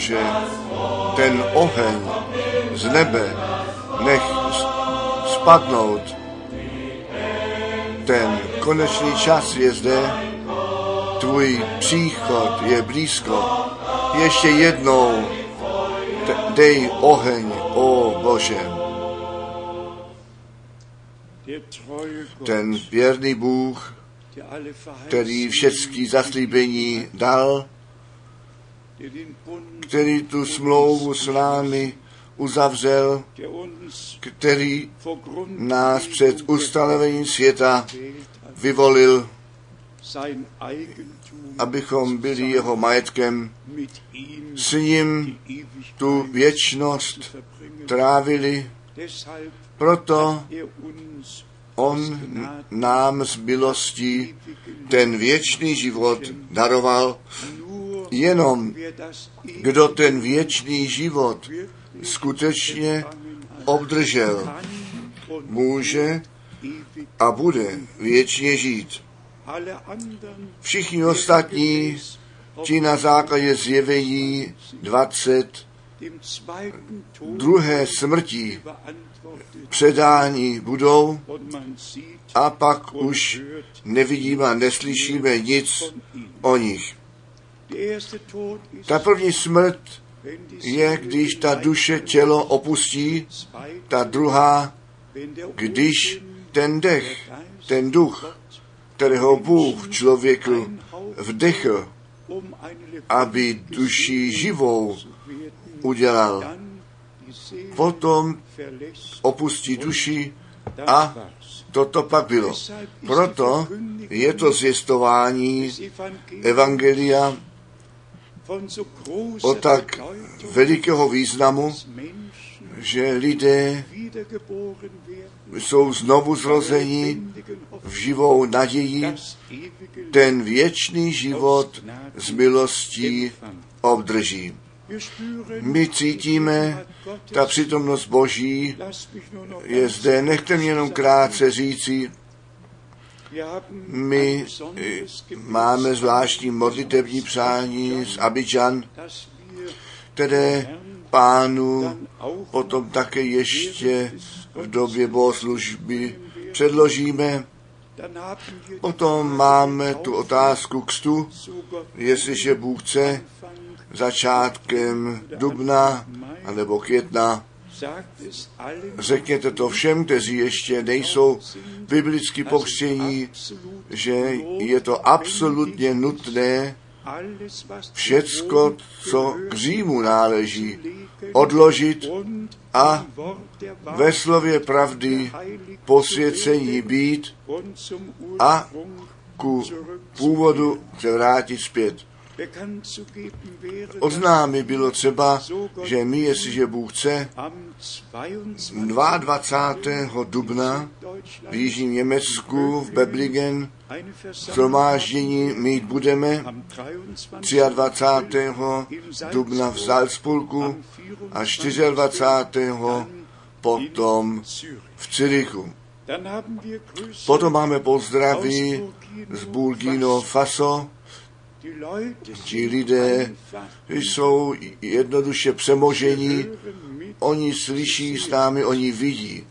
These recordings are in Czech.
Bože, ten oheň z nebe nech spadnout. Ten konečný čas je zde, tvůj příchod je blízko. Ještě jednou dej oheň, o Bože. Ten věrný Bůh, který všechny zaslíbení dal, který tu smlouvu s námi uzavřel, který nás před ustanovením světa vyvolil, abychom byli jeho majetkem, s ním tu věčnost trávili. Proto on nám z milostí ten věčný život daroval. Jenom kdo ten věčný život skutečně obdržel, může a bude věčně žít. Všichni ostatní, ti na základě zjevení 20 druhé smrti předání budou a pak už nevidíme a neslyšíme nic o nich. Ta první smrt je, když ta duše tělo opustí, ta druhá, když ten dech, ten duch, kterého Bůh člověku vdechl, aby duši živou udělal. Potom opustí duši a toto pak bylo. Proto je to zjistování Evangelia o tak velikého významu, že lidé jsou znovu zrozeni v živou naději, ten věčný život z milostí obdrží. My cítíme, ta přítomnost Boží je zde. Nechte mě jenom krátce říci, my máme zvláštní modlitební přání z Abidjan, které pánu potom také ještě v době bohoslužby předložíme. Potom máme tu otázku kstu, jestliže Bůh chce začátkem dubna anebo května. Řekněte to všem, kteří ještě nejsou biblicky pokřtění, že je to absolutně nutné všecko, co k Římu náleží, odložit a ve slově pravdy posvěcení být a ku původu se vrátit zpět. Oznámy bylo třeba, že my, jestliže Bůh chce, 22. dubna v Jižním Německu v Bebligen shromáždění mít budeme 23. dubna v Salzburgu a 24. potom v Cirichu. Potom máme pozdraví z Burkino Faso, Ti lidé jsou jednoduše přemožení, oni slyší s námi, oni vidí.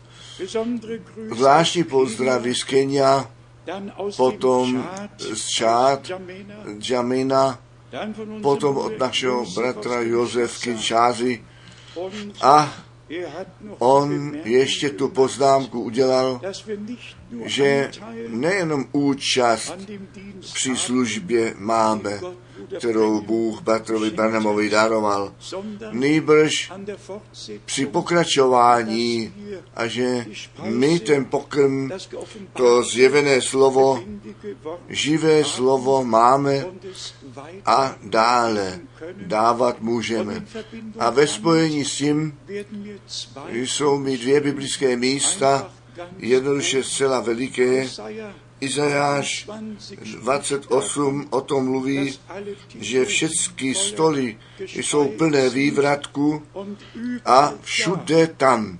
Zvláštní pozdravy z Kenia, potom z Čát, Jamina, potom od našeho bratra Josef Kinčázy a on ještě tu poznámku udělal, že nejenom účast při službě máme, kterou Bůh Batrovi Branhamovi daroval, nýbrž při pokračování a že my ten pokrm, to zjevené slovo, živé slovo máme a dále dávat můžeme. A ve spojení s tím jsou mi dvě biblické místa, jednoduše zcela veliké, Izajáš 28 o tom mluví, že všechny stoly jsou plné vývratku a všude tam,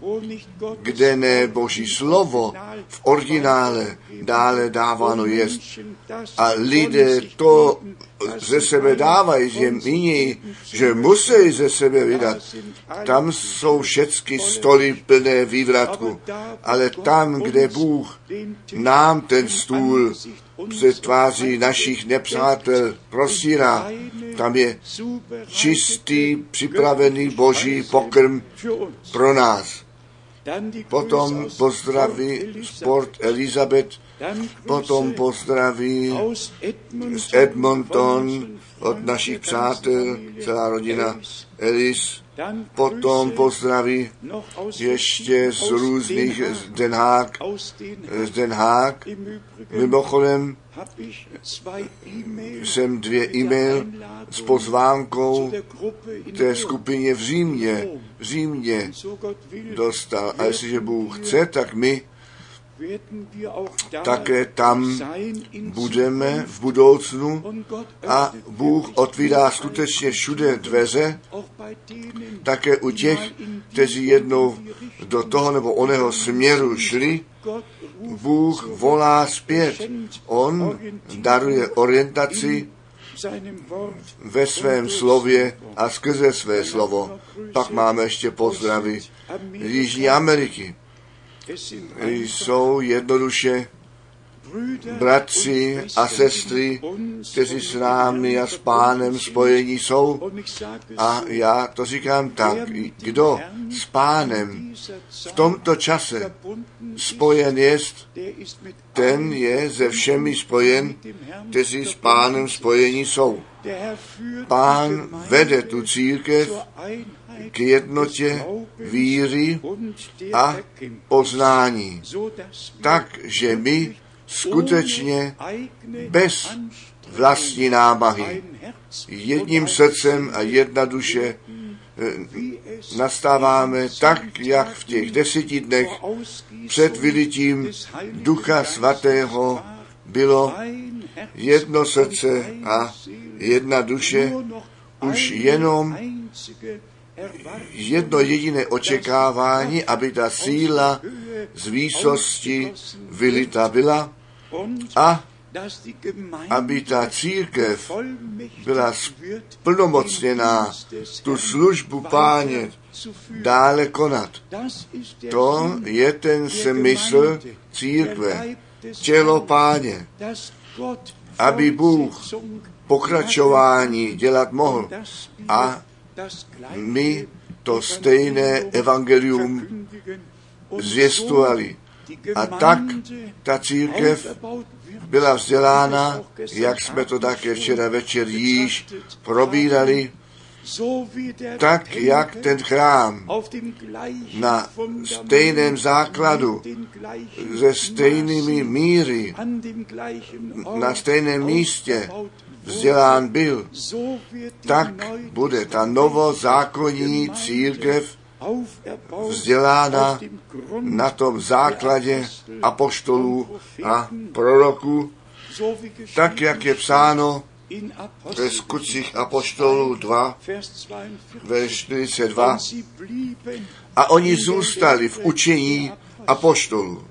kde ne Boží slovo v originále dále dáváno jest. A lidé to ze sebe dávají, že míní, že musí ze sebe vydat. Tam jsou všechny stoly plné vývratku. Ale tam, kde Bůh nám ten stůl před tváří našich nepřátel prosírá, tam je čistý, připravený boží pokrm pro nás. Potom pozdraví sport Elizabeth, potom pozdraví z Edmonton od našich přátel, celá rodina Elis, potom pozdraví ještě z různých z Den Haag, z Den Haag. Mimochodem jsem dvě e-mail s pozvánkou té skupině v Římě, v Římě dostal. A jestliže Bůh chce, tak my také tam budeme v budoucnu a Bůh otvírá skutečně všude dveře, také u těch, kteří jednou do toho nebo oného směru šli, Bůh volá zpět. On daruje orientaci ve svém slově a skrze své slovo. Pak máme ještě pozdravy Jižní Ameriky jsou jednoduše bratři a sestry, kteří s námi a s pánem spojení jsou. A já to říkám tak, kdo s pánem v tomto čase spojen jest, ten je ze všemi spojen, kteří s pánem spojení jsou. Pán vede tu církev k jednotě víry a poznání, tak, že my skutečně bez vlastní námahy, jedním srdcem a jedna duše nastáváme tak, jak v těch deseti dnech před vylitím Ducha Svatého bylo jedno srdce a jedna duše, už jenom jedno jediné očekávání, aby ta síla z výsosti vylita byla a aby ta církev byla splnomocněná tu službu páně dále konat. To je ten smysl církve, tělo páně, aby Bůh pokračování dělat mohl a my to stejné evangelium zvěstovali. A tak ta církev byla vzdělána, jak jsme to také včera večer již probírali, tak jak ten chrám na stejném základu, se stejnými míry, na stejném místě vzdělán byl, tak bude ta novozákonní církev vzdělána na tom základě apoštolů a proroků, tak jak je psáno ve skutcích apoštolů 2, ve 42. A oni zůstali v učení apoštolů.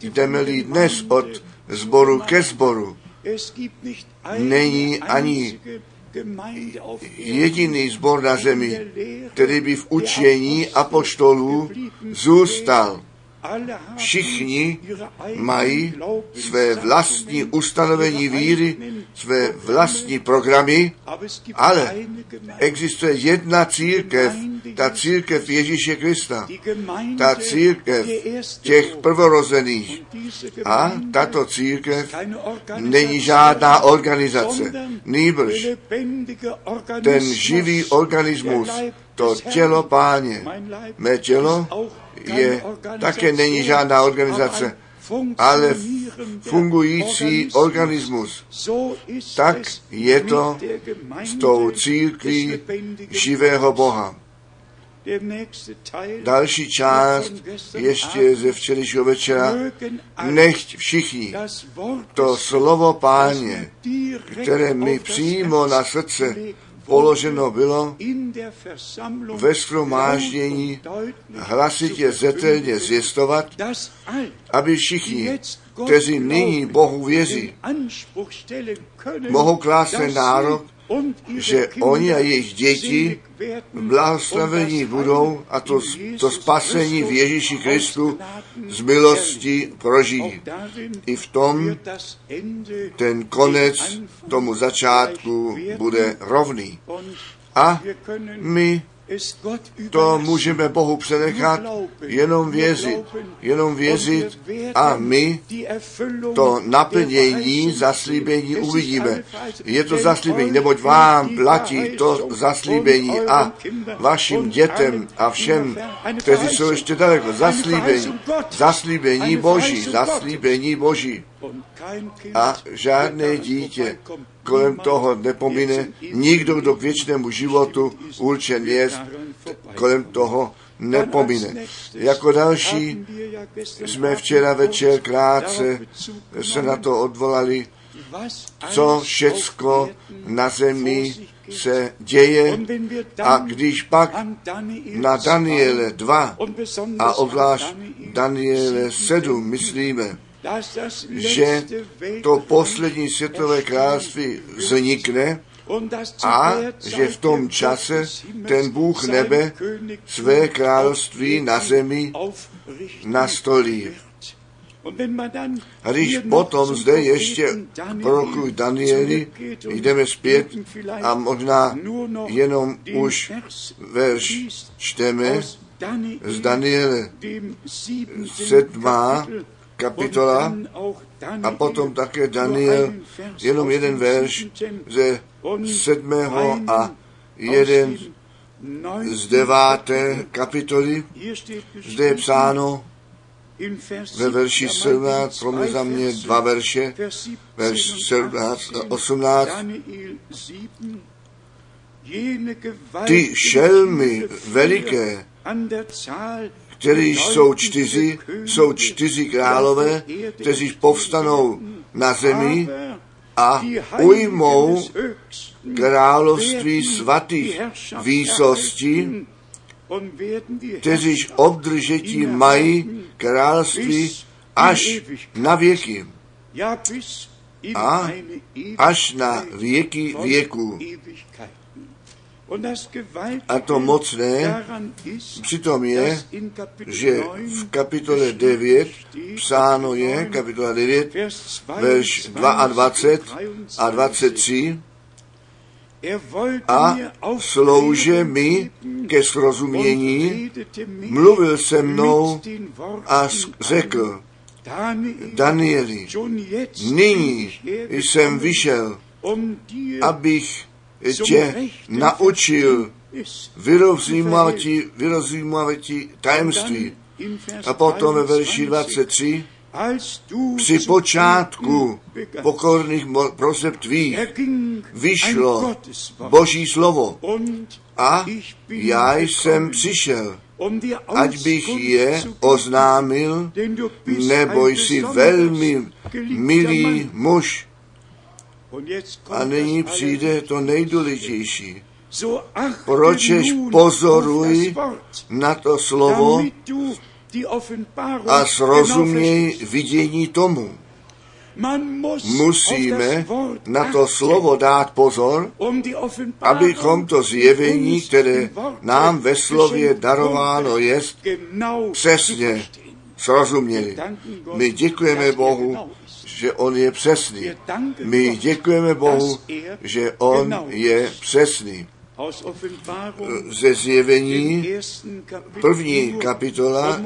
Jdeme-li dnes od zboru ke zboru, není ani jediný zbor na zemi, který by v učení apoštolů zůstal. Všichni mají své vlastní ustanovení víry, své vlastní programy, ale existuje jedna církev, ta církev Ježíše Krista, ta církev těch prvorozených. A tato církev není žádná organizace, nýbrž ten živý organismus, to tělo páně, mé tělo je také není žádná organizace, ale fungující organismus. Tak je to s tou církví živého Boha. Další část ještě ze včerejšího večera. Nechť všichni to slovo páně, které mi přímo na srdce položeno bylo ve schromáždění hlasitě zetelně zjistovat, aby všichni, kteří nyní Bohu věří, mohou klást nárok, že oni a jejich děti blahoslavení budou a to, to spasení v Ježíši Kristu z milosti prožijí. I v tom ten konec tomu začátku bude rovný. A my to můžeme Bohu přenechat, jenom věřit, jenom věřit a my to naplnění, zaslíbení uvidíme. Je to zaslíbení, neboť vám platí to zaslíbení a vašim dětem a všem, kteří jsou ještě daleko, zaslíbení, zaslíbení Boží, zaslíbení Boží. A žádné dítě kolem toho nepomine. Nikdo, kdo k věčnému životu určen je, kolem toho nepomine. Jako další jsme včera večer krátce se na to odvolali, co všecko na zemi se děje a když pak na Daniele 2 a obzvlášť Daniele 7 myslíme, že to poslední světové království vznikne a že v tom čase ten Bůh nebe své království na zemi nastolí. A když potom zde ještě prorokuj Danieli, jdeme zpět a možná jenom už verš čteme z Daniele 7 kapitola a potom také Daniel, jenom jeden verš ze sedmého a jeden z deváté kapitoly. Zde je psáno ve verši 17, pro mě za mě dva verše, verš 17 a 18. Ty šelmy veliké, kteří jsou čtyři, jsou čtyři králové, kteří povstanou na zemi a ujmou království svatých výsostí, kteří obdržetí mají království až na věky a až na věky věků. A to mocné přitom je, že v kapitole 9 psáno je, kapitola 9, verš 22 a 23, a slouže mi ke srozumění, mluvil se mnou a řekl, Danieli, nyní jsem vyšel, abych tě naučil vyrozumávati tajemství. A potom ve verši 23, při počátku pokorných proseb tvých vyšlo Boží slovo a já jsem přišel, ať bych je oznámil, nebo jsi velmi milý muž. A nyní přijde to nejdůležitější. Pročež pozoruj na to slovo a srozuměj vidění tomu. Musíme na to slovo dát pozor, abychom to zjevení, které nám ve slově darováno je, přesně srozuměli. My děkujeme Bohu, že On je přesný. My děkujeme Bohu, že On je přesný ze zjevení první kapitola,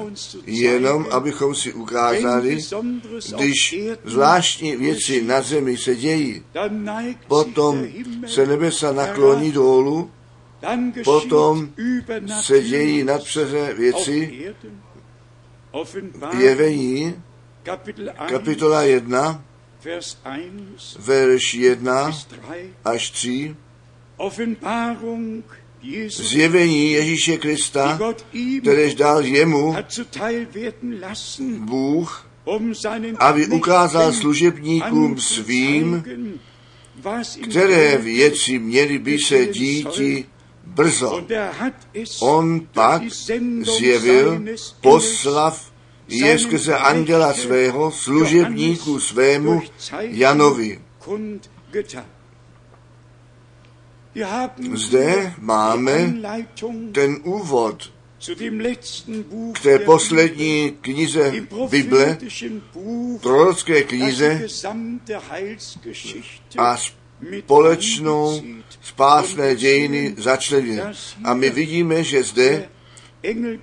jenom abychom si ukázali, když zvláštní věci na zemi se dějí, potom se nebesa nakloní dolů, potom se dějí nadpřeře věci, jevení, kapitola 1, verš 1 až 3, zjevení Ježíše Krista, kteréž dal jemu Bůh, aby ukázal služebníkům svým, které věci měly by se díti brzo. On pak zjevil poslav je skrze anděla svého služebníku svému Janovi. Zde máme ten úvod k té poslední knize Bible, prorocké knize a společnou spásné dějiny začleně. A my vidíme, že zde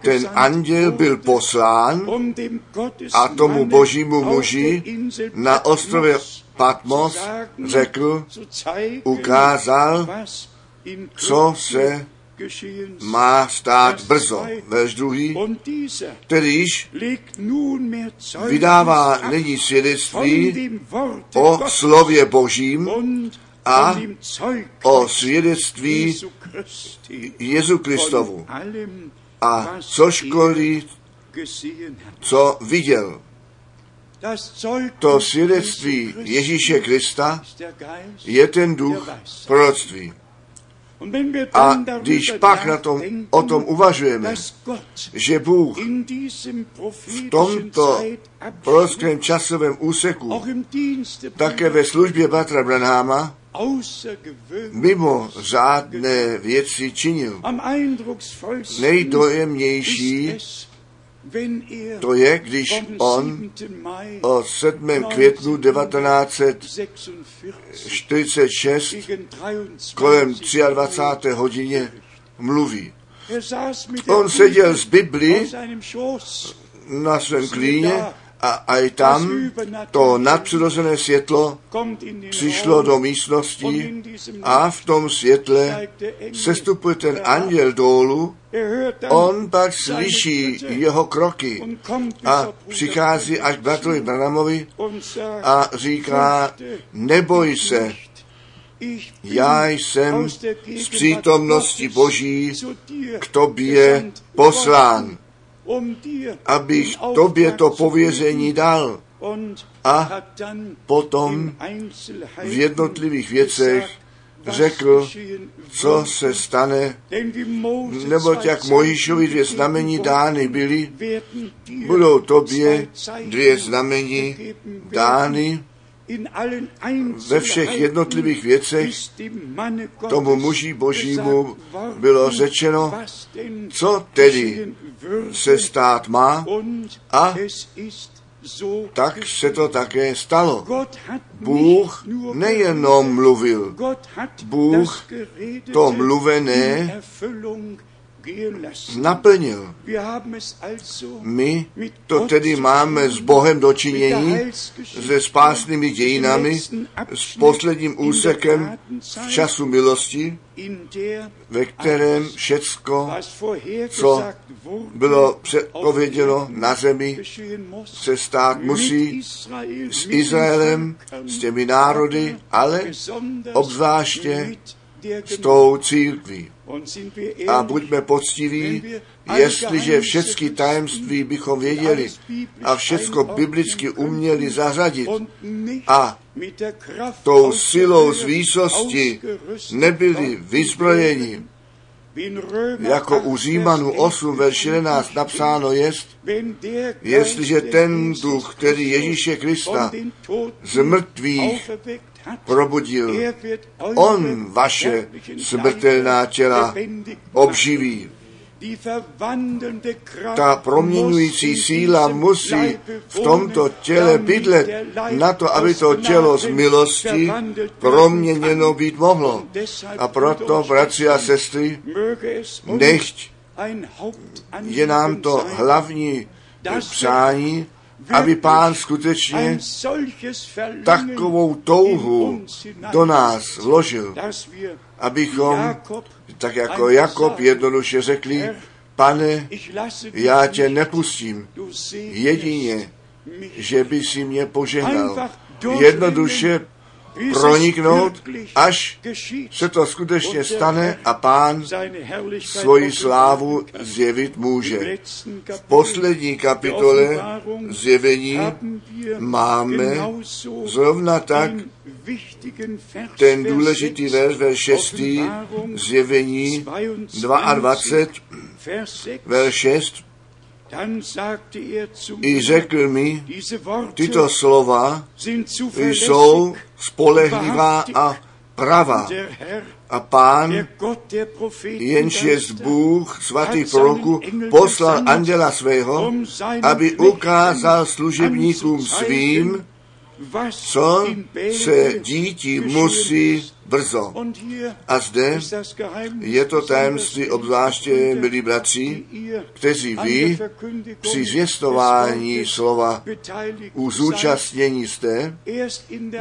ten anděl byl poslán a tomu božímu muži na ostrově Patmos řekl, ukázal, co se má stát brzo. Verš druhý, kterýž vydává nyní svědectví o slově božím a o svědectví Jezu Kristovu a co školí, co viděl. To svědectví Ježíše Krista je ten duch proroctví. A když pak na tom, o tom uvažujeme, že Bůh v tomto prorockém časovém úseku, také ve službě Batra Branhama, mimo řádné věci činil. Nejdojemnější to je, když on o 7. květnu 1946 kolem 23. hodině mluví. On seděl z Bibli na svém klíně a, i tam to nadpřirozené světlo přišlo do místnosti a v tom světle sestupuje ten anděl dolů, on pak slyší jeho kroky a přichází až k bratrovi Branamovi a říká, neboj se, já jsem z přítomnosti Boží k tobě poslán abych tobě to pověření dal. A potom v jednotlivých věcech řekl, co se stane, neboť jak Mojišovi dvě znamení dány byly, budou tobě dvě znamení dány ve všech jednotlivých věcech tomu muži božímu bylo řečeno, co tedy se stát má a tak se to také stalo. Bůh nejenom mluvil, Bůh to mluvené naplnil. My to tedy máme s Bohem dočinění, se spásnými dějinami, s posledním úsekem v času milosti, ve kterém všecko, co bylo předpověděno na zemi, se stát musí s Izraelem, s těmi národy, ale obzvláště s tou církví. A buďme poctiví, jestliže všechny tajemství bychom věděli a všecko biblicky uměli zařadit a tou silou z výsosti nebyli vyzbrojeni, jako u Římanu 8, verš 11 napsáno jest, jestliže ten duch, který Ježíše Krista z mrtvých probudil. On vaše smrtelná těla obživí. Ta proměňující síla musí v tomto těle bydlet na to, aby to tělo z milosti proměněno být mohlo. A proto, bratři a sestry, nechť je nám to hlavní přání, aby pán skutečně takovou touhu do nás vložil, abychom, tak jako Jakob jednoduše řekli, pane, já tě nepustím, jedině, že by si mě požehnal. Jednoduše proniknout, až se to skutečně stane a pán svoji slávu zjevit může. V poslední kapitole zjevení máme zrovna tak ten důležitý verš, verš 6, zjevení 22, verš 6, i řekl mi, tyto slova jsou spolehlivá a pravá. A pán, jenž je Bůh svatý proroku, poslal anděla svého, aby ukázal služebníkům svým, co se dítí musí brzo. A zde je to tajemství obzvláště, milí bratři, kteří vy při zvěstování slova u zúčastnění jste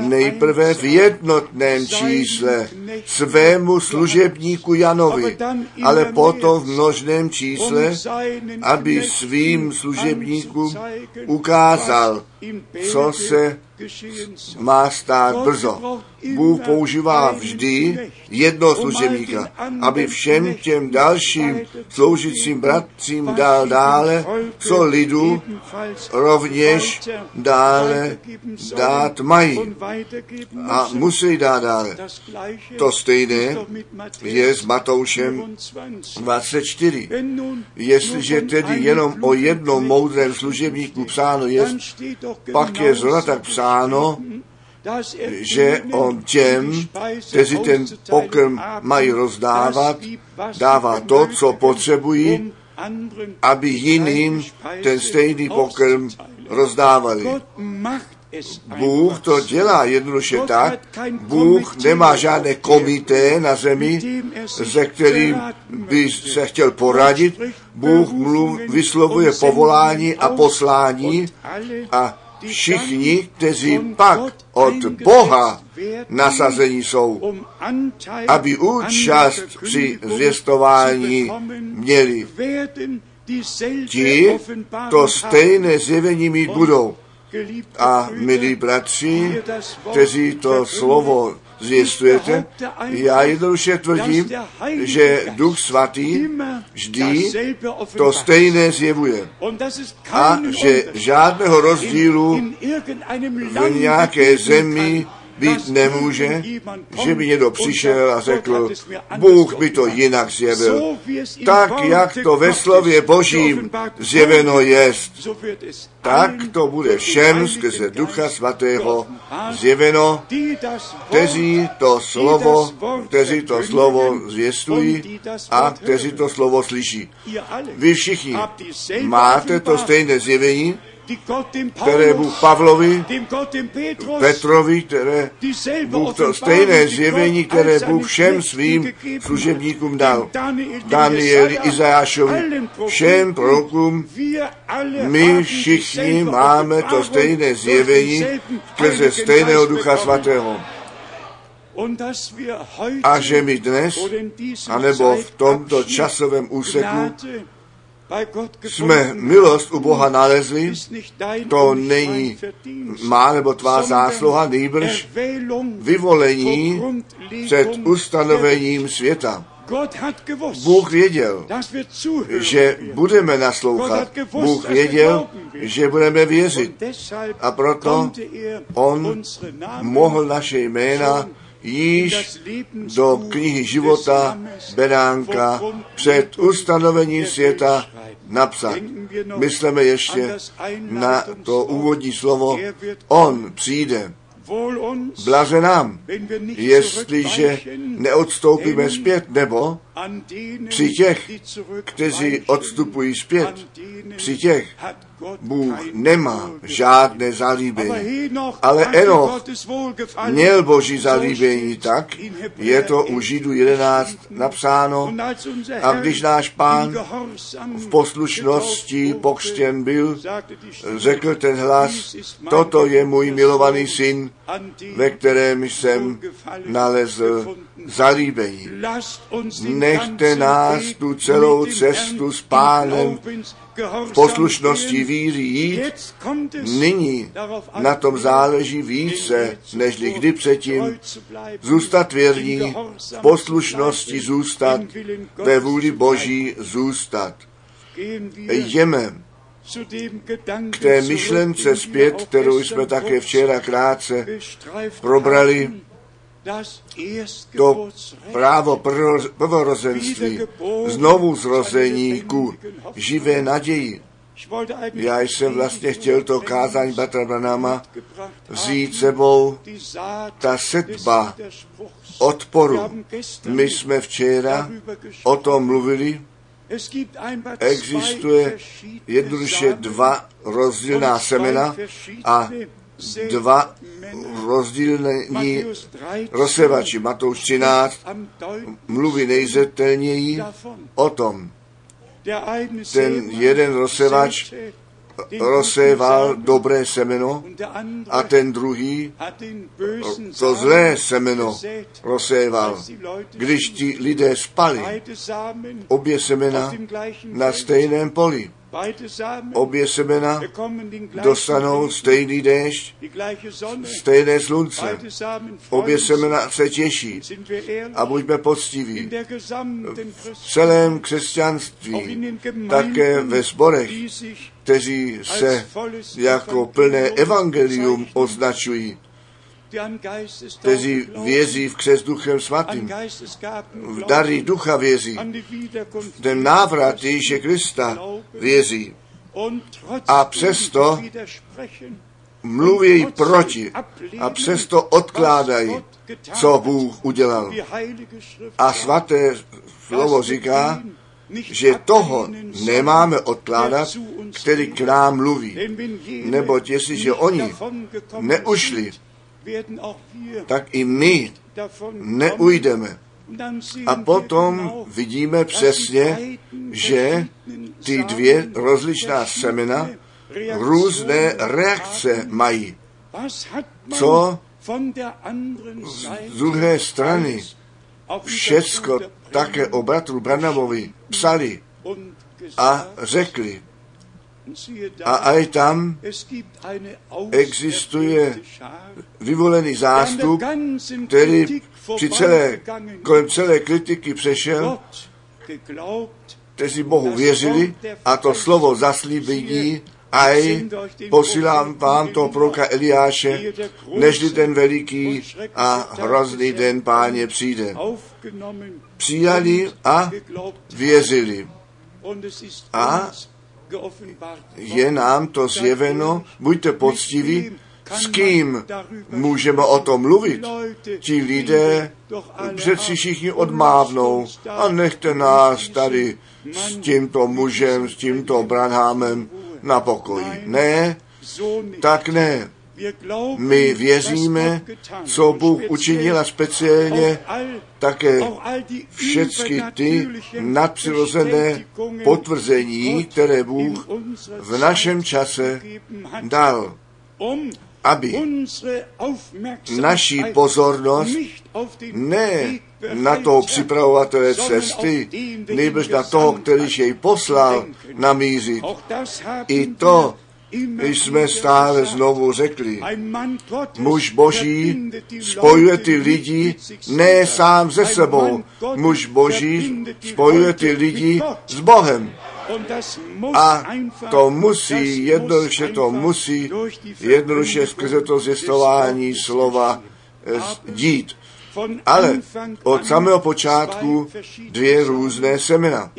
nejprve v jednotném čísle svému služebníku Janovi, ale potom v množném čísle, aby svým služebníkům ukázal, co se má stát brzo. Bůh používá vždy jedno služebníka, aby všem těm dalším sloužícím bratřím dal dále, co lidu rovněž dále dát mají. A musí dát dále. To stejné je s Matoušem 24. Jestliže tedy jenom o jednom moudrém služebníku psáno je, pak je zrovna tak psáno, že on těm, kteří ten pokrm mají rozdávat, dává to, co potřebují, aby jiným ten stejný pokrm rozdávali. Bůh to dělá jednoduše tak. Bůh nemá žádné komité na zemi, se kterým by se chtěl poradit. Bůh mluv, vyslovuje povolání a poslání a všichni, kteří pak od Boha nasazení jsou, aby účast při zvěstování měli. Ti to stejné zjevení mít budou. A milí bratři, kteří to slovo zvěstujete, já jednoduše tvrdím, že Duch Svatý vždy to stejné zjevuje. A že žádného rozdílu v nějaké zemi být nemůže, že by někdo přišel a řekl, Bůh by to jinak zjevil. Tak, jak to ve slově Božím zjeveno jest, tak to bude všem skrze Ducha Svatého zjeveno, kteří to slovo, kteří to slovo zvěstují a kteří to slovo slyší. Vy všichni máte to stejné zjevení, které Bůh Pavlovi, Petrovi, které Bůh to stejné zjevení, které Bůh všem svým služebníkům dal. Danieli, Izajášovi, všem prorokům, my všichni máme to stejné zjevení skrze stejného Ducha Svatého. A že my dnes, anebo v tomto časovém úseku, jsme milost u Boha nalezli, to není má nebo tvá zásluha, nejbrž vyvolení před ustanovením světa. Bůh věděl, že budeme naslouchat. Bůh věděl, že budeme věřit. A proto On mohl naše jména již do knihy života Beránka před ustanovením světa napsat. Myslíme ještě na to úvodní slovo. On přijde. Blaze nám, jestliže neodstoupíme zpět, nebo při těch, kteří odstupují zpět, při těch Bůh nemá žádné zalíbení. Ale Enoch měl boží zalíbení tak, je to u Židu 11 napsáno, a když náš pán v poslušnosti pokřtěn byl, řekl ten hlas, toto je můj milovaný syn, ve kterém jsem nalezl zalíbení. Nechte nás tu celou cestu s pánem v poslušnosti víry jít. Nyní na tom záleží více, nežli kdy předtím. Zůstat věrní, v poslušnosti zůstat, ve vůli Boží zůstat. Jdeme k té myšlence zpět, kterou jsme také včera krátce probrali, to právo prvorozenství, znovu zrození ku živé naději. Já jsem vlastně chtěl to kázání Batra Branama vzít sebou. ta setba odporu. My jsme včera o tom mluvili, existuje jednoduše dva rozdílná semena a dva rozdílní rozsevači. Matouš 13 mluví nejzetelněji o tom. Ten jeden rozsevač rozséval dobré semeno a ten druhý to zlé semeno rozséval. Když ti lidé spali, obě semena na stejném poli, obě semena dostanou stejný déšť, stejné slunce. Obě semena se těší. A buďme poctiví. V celém křesťanství, také ve sborech, kteří se jako plné evangelium označují, kteří věří v křes duchem svatým, v dary ducha věří, ten návrat Ježíše Krista věří. A přesto mluví proti a přesto odkládají, co Bůh udělal. A svaté slovo říká, že toho nemáme odkládat, který k nám mluví. Neboť jestliže oni neušli, tak i my neujdeme. A potom vidíme přesně, že ty dvě rozličná semena různé reakce mají. Co z druhé strany všecko také o bratru Branamovi psali a řekli. A aj tam existuje vyvolený zástup, který při celé, kolem celé kritiky přešel, kteří Bohu věřili a to slovo zaslíbení aj posílám vám to proroka Eliáše, nežli ten veliký a hrozný den páně přijde. Přijali a věřili. A je nám to zjeveno, buďte poctiví, s kým můžeme o tom mluvit. Ti lidé přeci všichni odmávnou a nechte nás tady s tímto mužem, s tímto Branhamem na pokoji. Ne, tak ne. My věříme, co Bůh učinil a speciálně také všechny ty nadpřirozené potvrzení, které Bůh v našem čase dal, aby naší pozornost ne na toho připravovatele cesty, nejbrž na toho, který jej poslal namířit. I to jsme stále znovu řekli. Muž boží spojuje ty lidi ne sám se sebou. Muž boží spojuje ty lidi s Bohem. A to musí, jednoduše to musí, jednoduše skrze to zjistování slova eh, dít. Ale od samého počátku dvě různé semena.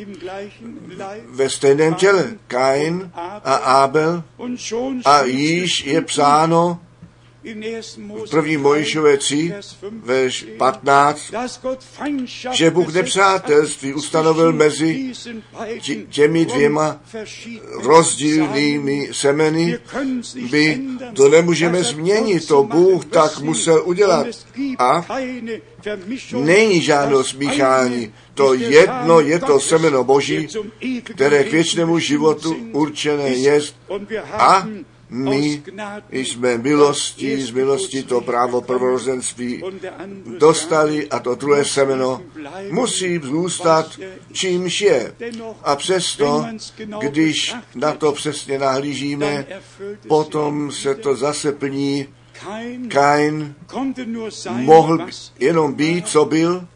Ve stejném těle Kain a Abel a již je psáno v první Mojišové 3, verš 15, že Bůh nepřátelství ustanovil mezi těmi dvěma rozdílnými semeny. My to nemůžeme změnit, to Bůh tak musel udělat. A není žádné smíchání. To jedno je to semeno Boží, které k věčnému životu určené je. A My jsme milosti, z milosti to právo prvorozenství dostali a to druhé semeno musí zůstat, čímž je. A přesto, když na to přesně nahlížíme, potom se to zase plní Kain mohl jenom být, co byl,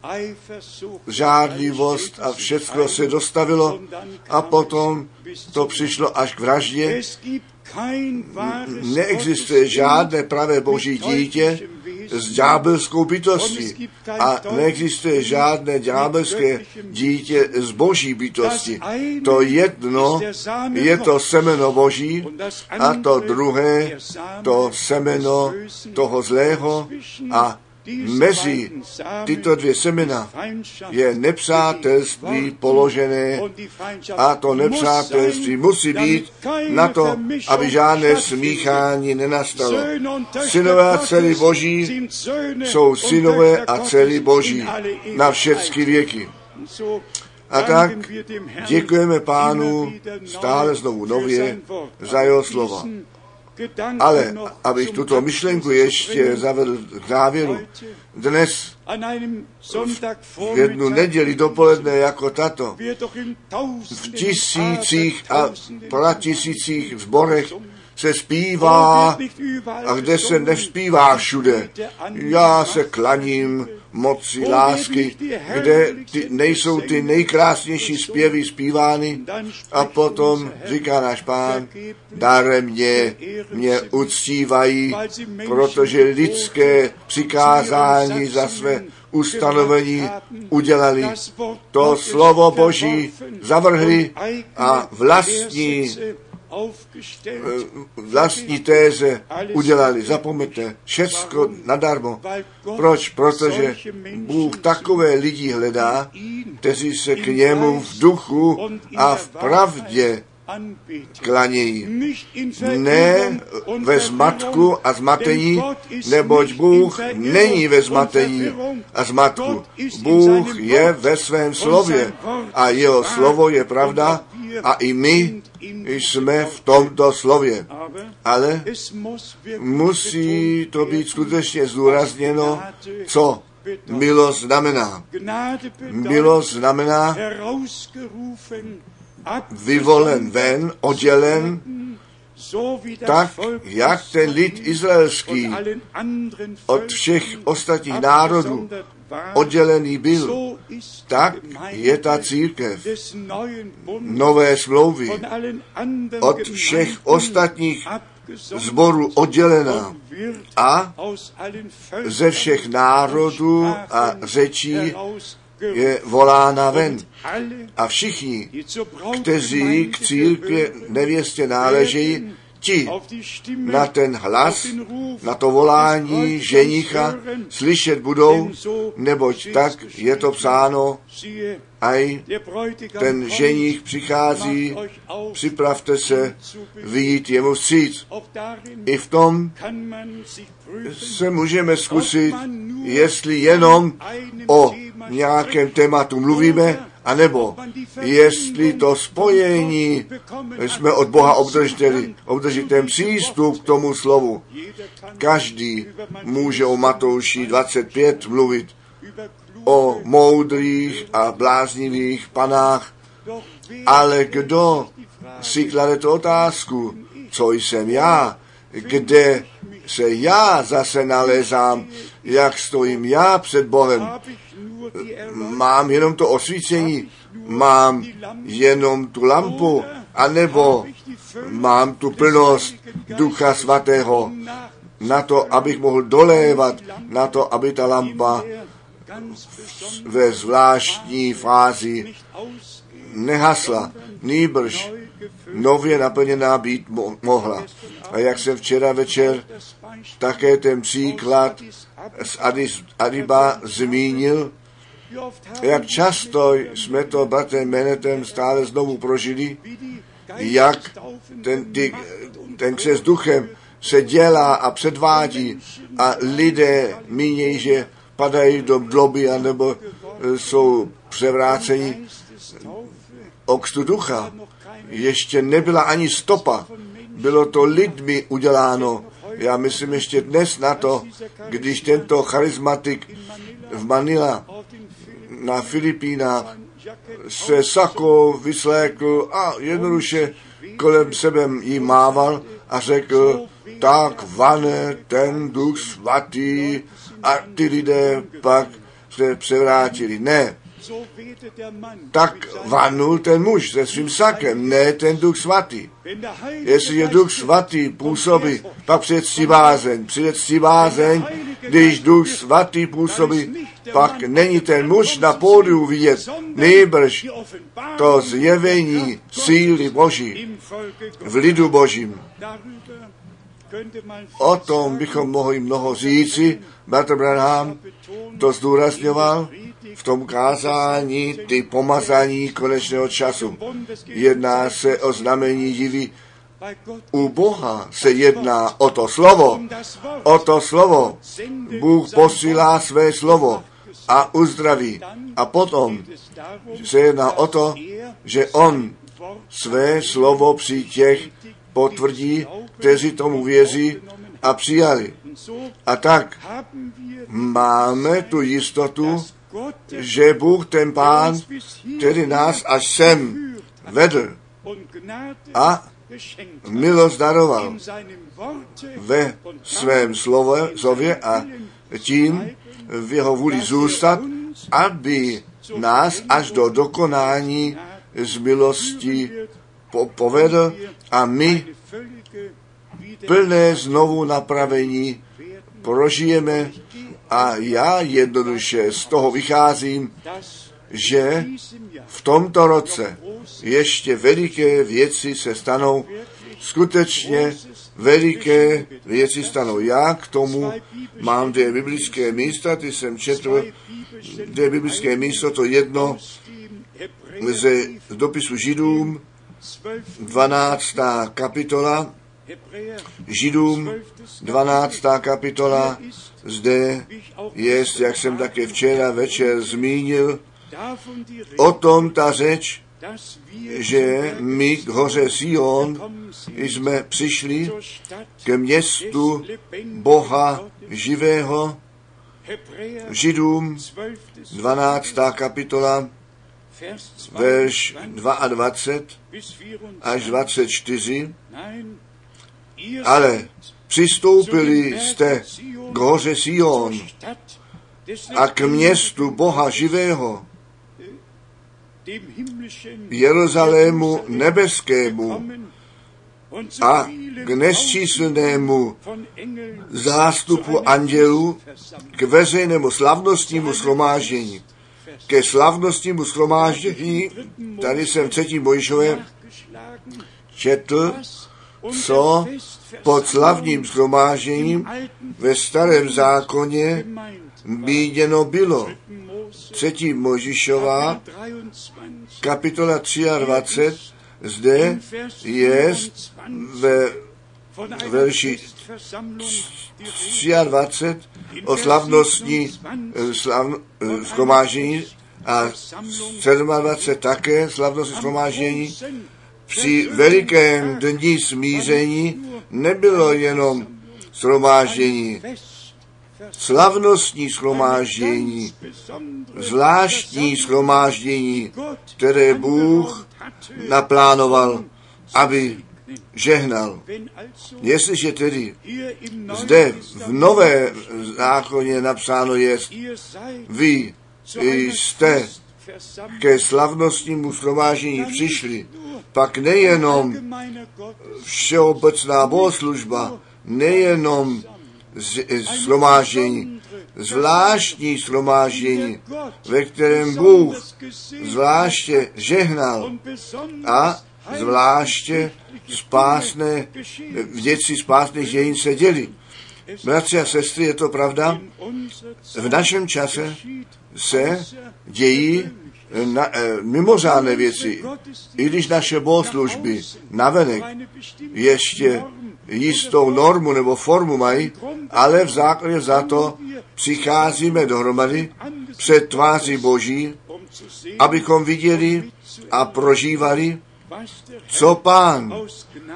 žádlivost a všechno se dostavilo a potom to přišlo až k vraždě. Neexistuje žádné pravé boží dítě s ďábelskou bytostí. A neexistuje žádné ďábelské dítě z boží bytosti. To jedno je to semeno boží a to druhé to semeno toho zlého a Mezi tyto dvě semena je nepřátelství položené a to nepřátelství musí být na to, aby žádné smíchání nenastalo. Synové a dcery Boží jsou synové a dcery Boží na všechny věky. A tak děkujeme pánu stále znovu nově za jeho slova. Ale abych tuto myšlenku ještě zavedl k závěru, dnes v jednu neděli dopoledne jako tato, v tisících a pratisících zborech se zpívá a kde se nevzpívá všude. Já se klaním moci lásky, kde ty, nejsou ty nejkrásnější zpěvy zpívány a potom říká náš pán, dare mě, mě uctívají, protože lidské přikázání za své ustanovení udělali. To slovo Boží zavrhli a vlastní vlastní téze udělali. Zapomeňte, všecko nadarmo. Proč? Protože Bůh takové lidi hledá, kteří se k němu v duchu a v pravdě klanějí. Ne ve zmatku a zmatení, neboť Bůh není ve zmatení a zmatku. Bůh je ve svém slově a jeho slovo je pravda a i my jsme v tomto slově. Ale musí to být skutečně zdůrazněno, co milost znamená. Milost znamená vyvolen ven, oddělen, tak jak ten lid izraelský od všech ostatních národů oddělený byl, tak je ta církev nové smlouvy od všech ostatních zborů oddělená a ze všech národů a řečí je volána ven. A všichni, kteří k církvi nevěstě náležejí, ti na ten hlas, na to volání ženicha slyšet budou, neboť tak je to psáno, aj ten ženich přichází, připravte se vyjít jemu vstříc. I v tom se můžeme zkusit, jestli jenom o nějakém tématu mluvíme, anebo jestli to spojení jsme od Boha obdrželi, obdrželi ten přístup k tomu slovu. Každý může o Matouši 25 mluvit, o moudrých a bláznivých panách, ale kdo si klade tu otázku, co jsem já, kde se já zase nalézám, jak stojím já před Bohem, mám jenom to osvícení, mám jenom tu lampu, anebo mám tu plnost Ducha Svatého na to, abych mohl dolévat, na to, aby ta lampa ve zvláštní fázi nehasla, nýbrž nově naplněná být mo- mohla. A jak jsem včera večer také ten příklad z Adis, Adiba zmínil, jak často jsme to bratrem Menetem stále znovu prožili, jak ten, ty, ten křes duchem se dělá a předvádí a lidé mínějí, že padají do bloby anebo jsou převráceni okstu ducha. Ještě nebyla ani stopa bylo to lidmi uděláno. Já myslím ještě dnes na to, když tento charismatik v Manila Filipínách se sakou vyslékl a jednoduše kolem sebe jí mával a řekl, tak vane ten duch svatý a ty lidé pak se převrátili. Ne, tak vanul ten muž se svým sakem, ne ten duch svatý. Jestli je duch svatý působí, pak přijde bázeň, přijde bázeň, když duch svatý působí, pak není ten muž na pódiu vidět, nejbrž to zjevení síly Boží v lidu Božím. O tom bychom mohli mnoho říci. Bratr Branham to zdůrazňoval v tom kázání ty pomazání konečného času. Jedná se o znamení divy. U Boha se jedná o to slovo. O to slovo. Bůh posílá své slovo a uzdraví. A potom se jedná o to, že On své slovo při těch potvrdí, kteří tomu věří a přijali. A tak máme tu jistotu, že Bůh ten Pán, který nás až sem vedl a milost daroval ve svém slově a tím v jeho vůli zůstat, aby nás až do dokonání z milosti po- povedl a my plné znovu napravení prožijeme a já jednoduše z toho vycházím, že v tomto roce ještě veliké věci se stanou, skutečně veliké věci stanou. Já k tomu mám dvě biblické místa, ty jsem četl, dvě biblické místo, to jedno ze dopisu Židům, 12. kapitola, Židům 12. kapitola, zde je, jak jsem také včera večer zmínil, o tom ta řeč, že my k hoře Sion jsme přišli ke městu Boha živého, Židům 12. kapitola, verš 22 až 24, ale přistoupili jste k hoře Sion a k městu Boha živého, Jeruzalému nebeskému a k nesčíslnému zástupu andělů, k veřejnému slavnostnímu schromáždění. Ke slavnostnímu schromáždění, tady jsem v třetím Bojišové četl, co pod slavním schromážděním ve starém zákoně míněno bylo. Třetí Možišová, kapitola 23, zde je ve verši 23 o slavnostní slav, schromáždění a 27 také slavnostní schromáždění při velikém dní smíření nebylo jenom shromáždění, slavnostní shromáždění, zvláštní shromáždění, které Bůh naplánoval, aby žehnal. Jestliže tedy zde v nové zákoně napsáno je, vy jste ke slavnostnímu shromáždění přišli, pak nejenom všeobecná bohoslužba, nejenom shromáždění, zvláštní shromáždění, ve kterém Bůh zvláště žehnal a zvláště spásné, věci spásných dějin se děli. Bratři a sestry, je to pravda? V našem čase se dějí na, eh, mimořádné věci, i když naše bohoslužby navenek ještě jistou normu nebo formu mají, ale v základě za to přicházíme dohromady před tváří Boží, abychom viděli a prožívali co pán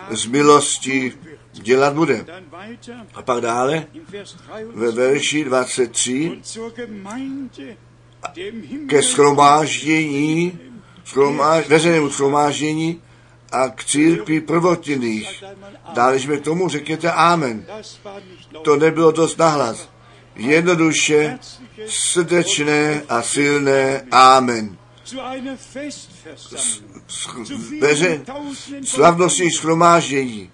z milosti dělat bude. A pak dále ve verši 23 ke schromáždění, schromáž, veřejnému schromáždění a k církvi prvotinných. Dále jsme tomu řekněte Amen. To nebylo dost nahlas. Jednoduše, srdečné a silné Amen. Veře, slavnostní schromáždění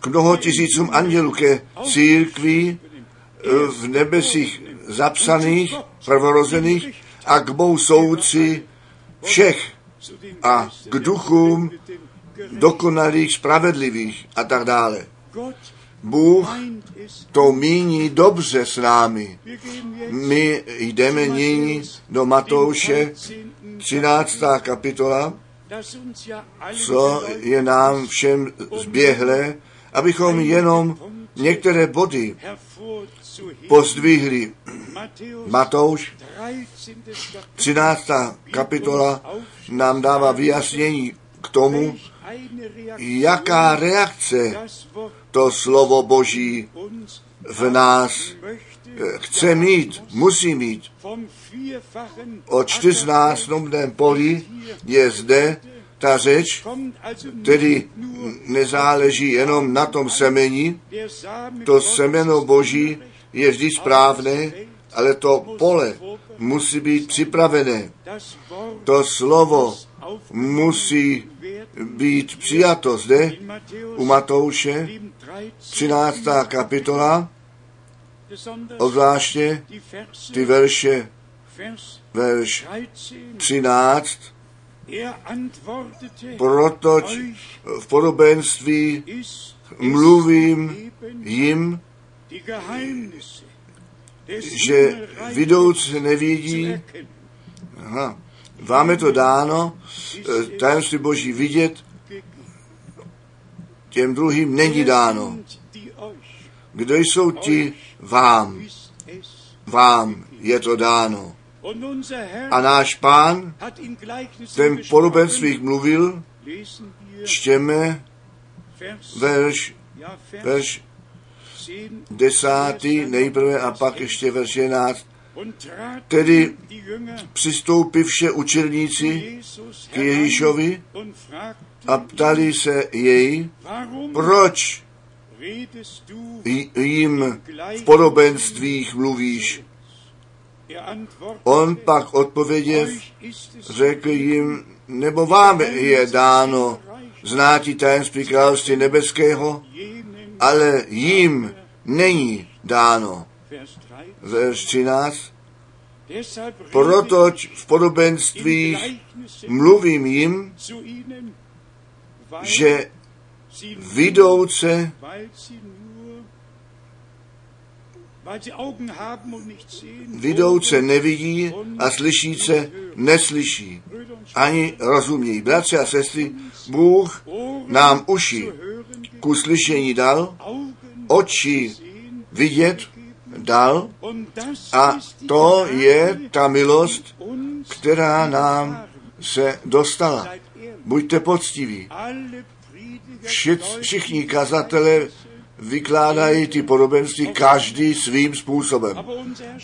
k mnoho tisícům andělů ke církvi v nebesích zapsaných, prvorozených a k bohu soudci všech a k duchům dokonalých, spravedlivých a tak dále. Bůh to míní dobře s námi. My jdeme nyní do Matouše 13. kapitola, co je nám všem zběhlé, abychom jenom některé body pozdvihli. Matouš 13. kapitola nám dává vyjasnění k tomu, jaká reakce to slovo Boží v nás chce mít, musí mít. O čtyřnásobném poli je zde ta řeč, tedy nezáleží jenom na tom semeni, to semeno Boží je vždy správné, ale to pole musí být připravené. To slovo musí být přijato zde u Matouše, 13. kapitola, obzvláště ty verše, verš 13, protoč v podobenství mluvím jim, že vidouc nevidí, aha, vám je to dáno, eh, tajemství Boží vidět, těm druhým není dáno. Kdo jsou ti vám? Vám je to dáno. A náš pán ten podobenstvích mluvil, čtěme verš, verš desátý nejprve a pak ještě verš jedenáct. Tedy přistoupivše učerníci k Ježíšovi a ptali se jej, proč jim v podobenstvích mluvíš. On pak odpověděl, řekl jim, nebo vám je dáno znáti tajemství království nebeského, ale jim není dáno. Verš 13. Protoč v podobenstvích mluvím jim, že vidouce vidouce nevidí a slyšíce neslyší, ani rozumějí. Bratři a sestry, Bůh nám uši ku slyšení dal, oči vidět dal a to je ta milost, která nám se dostala. Buďte poctiví. Všichni kazatele vykládají ty podobenství každý svým způsobem.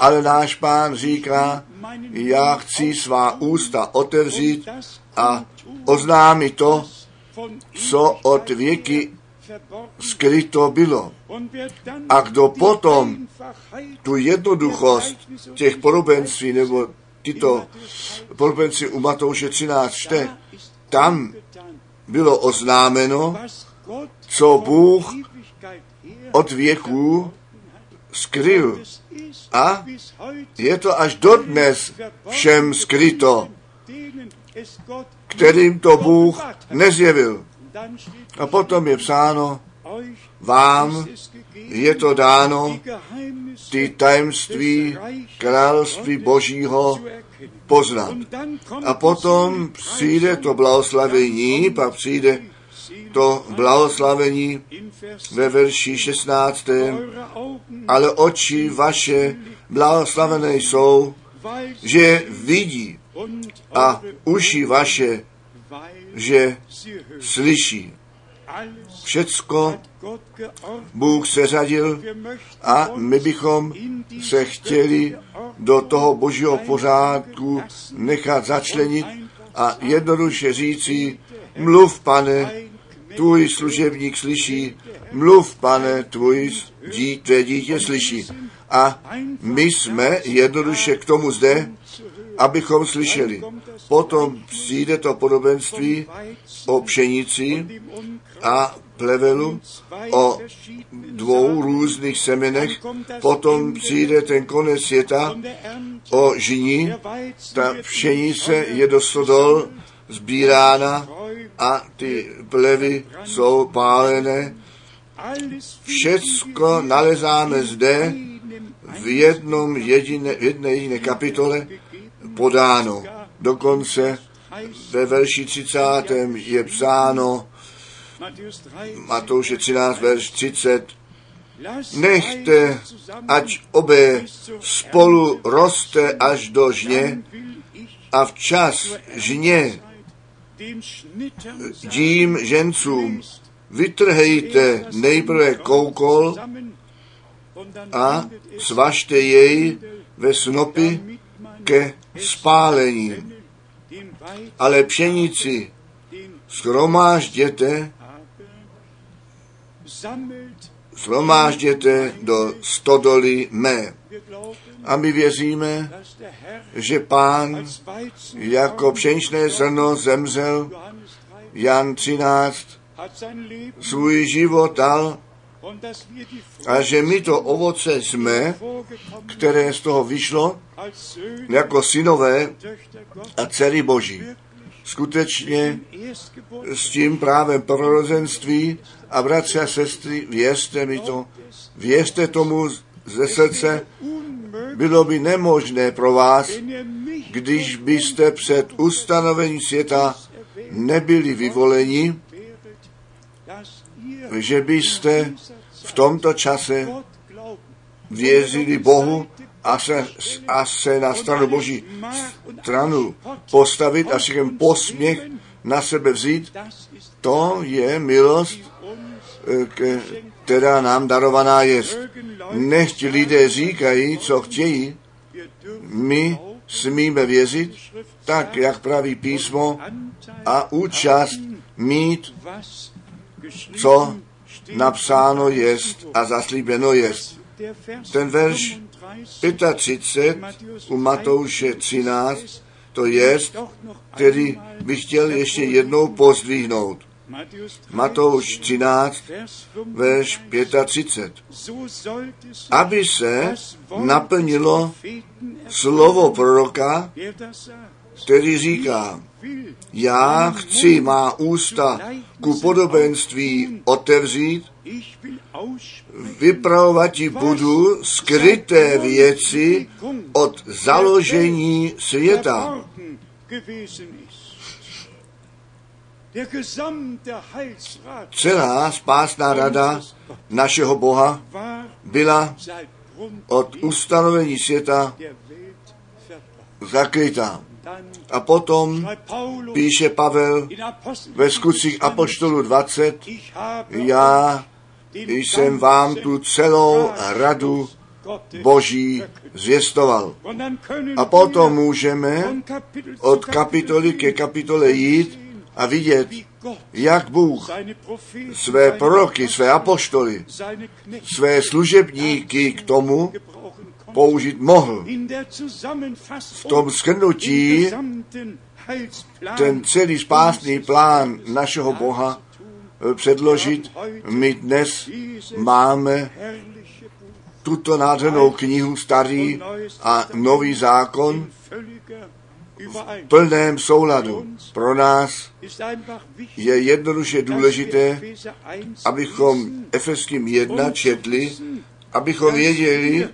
Ale náš pán říká, já chci svá ústa otevřít a oznámit to, co od věky skryto bylo. A kdo potom tu jednoduchost těch podobenství nebo tyto podobenství u Matouše 13 čte, tam bylo oznámeno, co Bůh od věků skryl. A je to až dodnes všem skryto, kterým to Bůh nezjevil. A potom je psáno, vám je to dáno ty tajemství království Božího poznat. A potom přijde to blahoslavení, pak přijde to blahoslavení ve verši 16. Ale oči vaše blahoslavené jsou, že vidí a uši vaše že slyší. Všecko Bůh seřadil a my bychom se chtěli do toho božího pořádku nechat začlenit a jednoduše říci, mluv pane, tvůj služebník slyší, mluv pane, tvůj dí, tvé dítě slyší. A my jsme jednoduše k tomu zde, abychom slyšeli. Potom přijde to podobenství o pšenici a plevelu, o dvou různých semenech, potom přijde ten konec světa o žini, ta pšenice je do stodol sbírána a ty plevy jsou pálené. Všecko nalezáme zde v jednom jediné, v jedné jediné kapitole podáno. Dokonce ve verši 30. je psáno, Matouše 13, verš 30, nechte, ať obě spolu roste až do žně a včas žně dím žencům vytrhejte nejprve koukol a svažte jej ve snopy ke spálení. Ale pšenici schromážděte, schromážděte do stodoly mé. A my věříme, že pán jako pšeničné zrno zemřel, Jan 13, svůj život dal a že my to ovoce jsme, které z toho vyšlo, jako synové a dcery Boží. Skutečně s tím právem prorozenství a bratři a sestry, věřte mi to, věřte tomu ze srdce, bylo by nemožné pro vás, když byste před ustanovením světa nebyli vyvoleni, že byste v tomto čase věřili Bohu a se, a se na stranu Boží stranu postavit a všem posměch na sebe vzít, to je milost, která nám darovaná je. Nechť lidé říkají, co chtějí, my smíme věřit, tak, jak praví písmo, a účast mít, co napsáno jest a zaslíbeno jest. Ten verš 35 u Matouše 13, to jest, který bych chtěl ještě jednou pozdvihnout. Matouš 13, verš 35. Aby se naplnilo slovo proroka, který říká, já chci má ústa ku podobenství otevřít, vypravovat budu skryté věci od založení světa. Celá spásná rada našeho Boha byla od ustanovení světa zakrytá. A potom píše Pavel ve skutcích Apoštolu 20, já jsem vám tu celou radu Boží zvěstoval. A potom můžeme od kapitoly ke kapitole jít a vidět, jak Bůh své proroky, své apoštoly, své služebníky k tomu použít mohl. V tom shrnutí ten celý spásný plán našeho Boha eh, předložit. My dnes máme tuto nádhernou knihu Starý a Nový zákon v plném souladu. Pro nás je jednoduše důležité, abychom Efeským 1 četli, abychom věděli,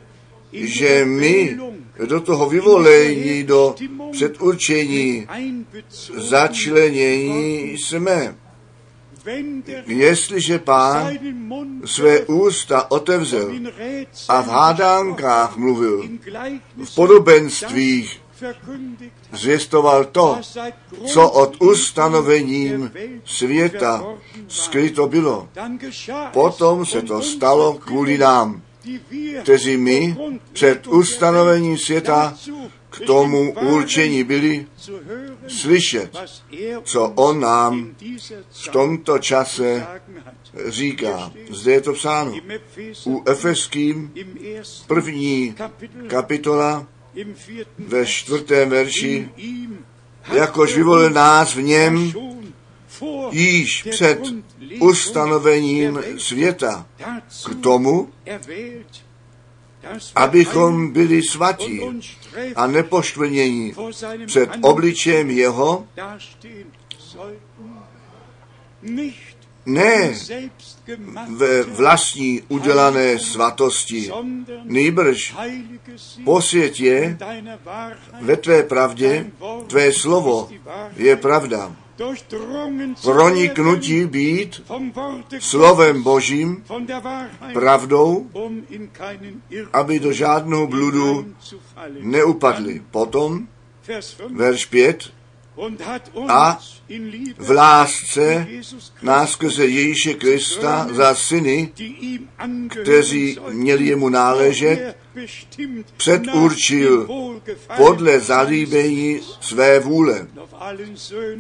že my do toho vyvolení, do předurčení, začlenění jsme. Jestliže pán své ústa otevřel a v hádánkách mluvil, v podobenstvích zvěstoval to, co od ustanovením světa skryto bylo. Potom se to stalo kvůli nám, kteří my před ustanovením světa k tomu určení byli slyšet, co on nám v tomto čase říká. Zde je to psáno. U Efeským první kapitola ve čtvrtém verši, jakož vyvolil nás v něm již před ustanovením světa k tomu, abychom byli svatí a nepoštvrnění před obličem jeho, ne ve vlastní udělané svatosti, nýbrž posvět je ve tvé pravdě, tvé slovo je pravda. Proniknutí být slovem Božím, pravdou, aby do žádného bludu neupadli. Potom, verš 5, a v lásce nás skrze Ježíše Krista za syny, kteří měli jemu náležet, předurčil podle zalíbení své vůle.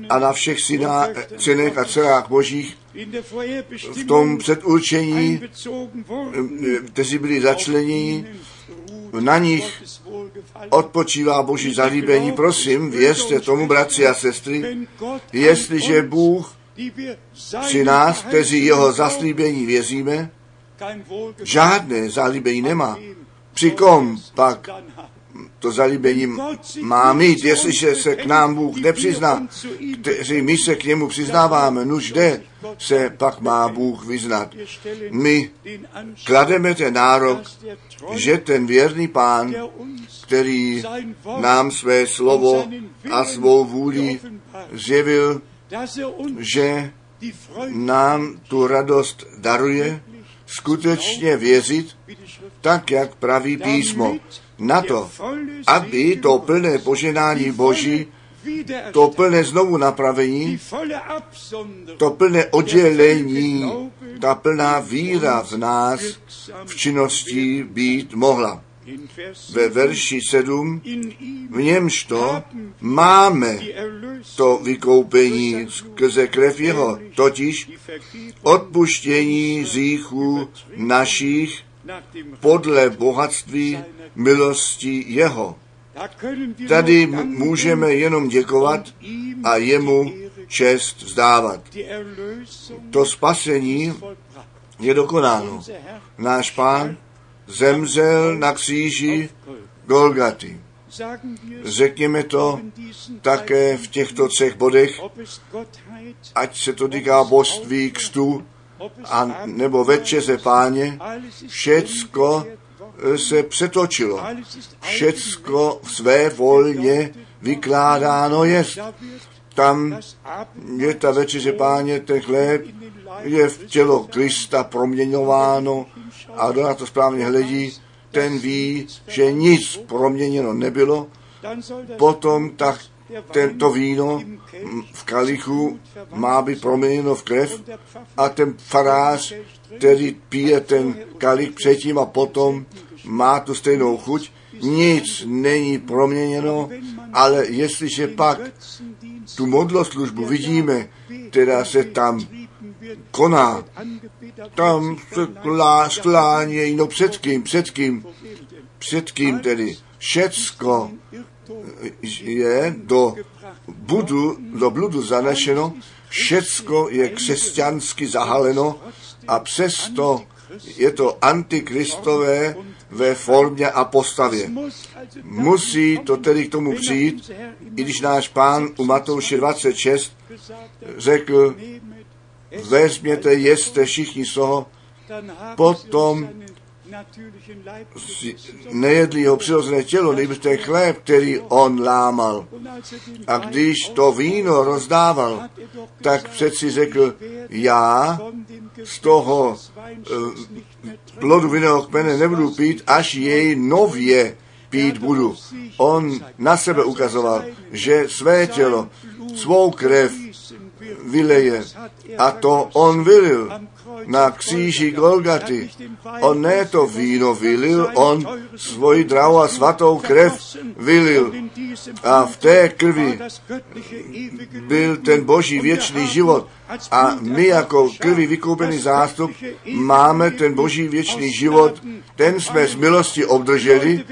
a na všech syná, synech a dcerách božích v tom předurčení, kteří byli začleněni, na nich odpočívá Boží zalíbení. Prosím, věřte tomu, bratři a sestry, jestliže Bůh při nás, kteří jeho zaslíbení věříme, žádné zalíbení nemá. Při kom pak to zalíbení má mít, jestliže se k nám Bůh nepřizná, kteří my se k němu přiznáváme, nuž jde, se pak má Bůh vyznat. My klademe ten nárok, že ten věrný pán, který nám své slovo a svou vůli zjevil, že nám tu radost daruje, skutečně věřit, tak jak praví písmo, na to, aby to plné poženání Boží, to plné znovu napravení, to plné oddělení, ta plná víra v nás v činnosti být mohla. Ve verši 7 v němž to máme to vykoupení skrze krev jeho, totiž odpuštění zíchů našich podle bohatství milosti jeho. Tady můžeme jenom děkovat a jemu čest vzdávat. To spasení je dokonáno. Náš pán zemřel na kříži Golgaty. Řekněme to také v těchto třech bodech, ať se to týká božství, kstu, a nebo večeře páně, všecko se přetočilo. Všecko své volně vykládáno je. Tam je ta večeře páně, ten chléb je v tělo Krista proměňováno a kdo na to správně hledí, ten ví, že nic proměněno nebylo, potom tak tento víno v kalichu má být proměněno v krev a ten farář, který pije ten kalich předtím a potom má tu stejnou chuť, nic není proměněno, ale jestliže pak tu modloslužbu vidíme, která se tam koná, tam se sklánějí, no před kým, před kým, před kým tedy, všecko je do budu, do bludu zanešeno, všecko je křesťansky zahaleno a přesto je to antikristové ve formě a postavě. Musí to tedy k tomu přijít, i když náš pán u Matouše 26 řekl, vezměte, jeste všichni z toho, potom nejedli jeho přirozené tělo, nejbrž ten chléb, který on lámal. A když to víno rozdával, tak přeci řekl, já z toho uh, plodu vinného kmene nebudu pít, až jej nově pít budu. On na sebe ukazoval, že své tělo, svou krev vyleje. A to on vylil na kříži Golgaty. On ne to víno vylil, on svoji drahou a svatou krev vylil. A v té krvi byl ten boží věčný život. A my jako krvi vykoupený zástup máme ten boží věčný život, ten jsme z milosti obdrželi.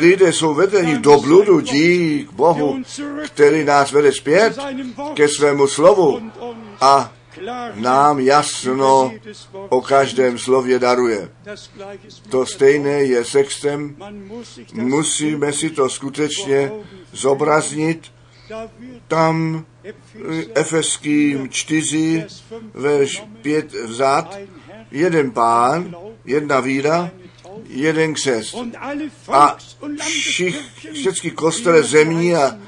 Lidé jsou vedeni do bludu dík Bohu, který nás vede zpět ke svému slovu a nám jasno o každém slově daruje. To stejné je sextem. Musíme si to skutečně zobraznit. Tam Efeským 4, verš 5 vzad, jeden pán, jedna víra, jeden křest. A všich, všechny kostele zemní a,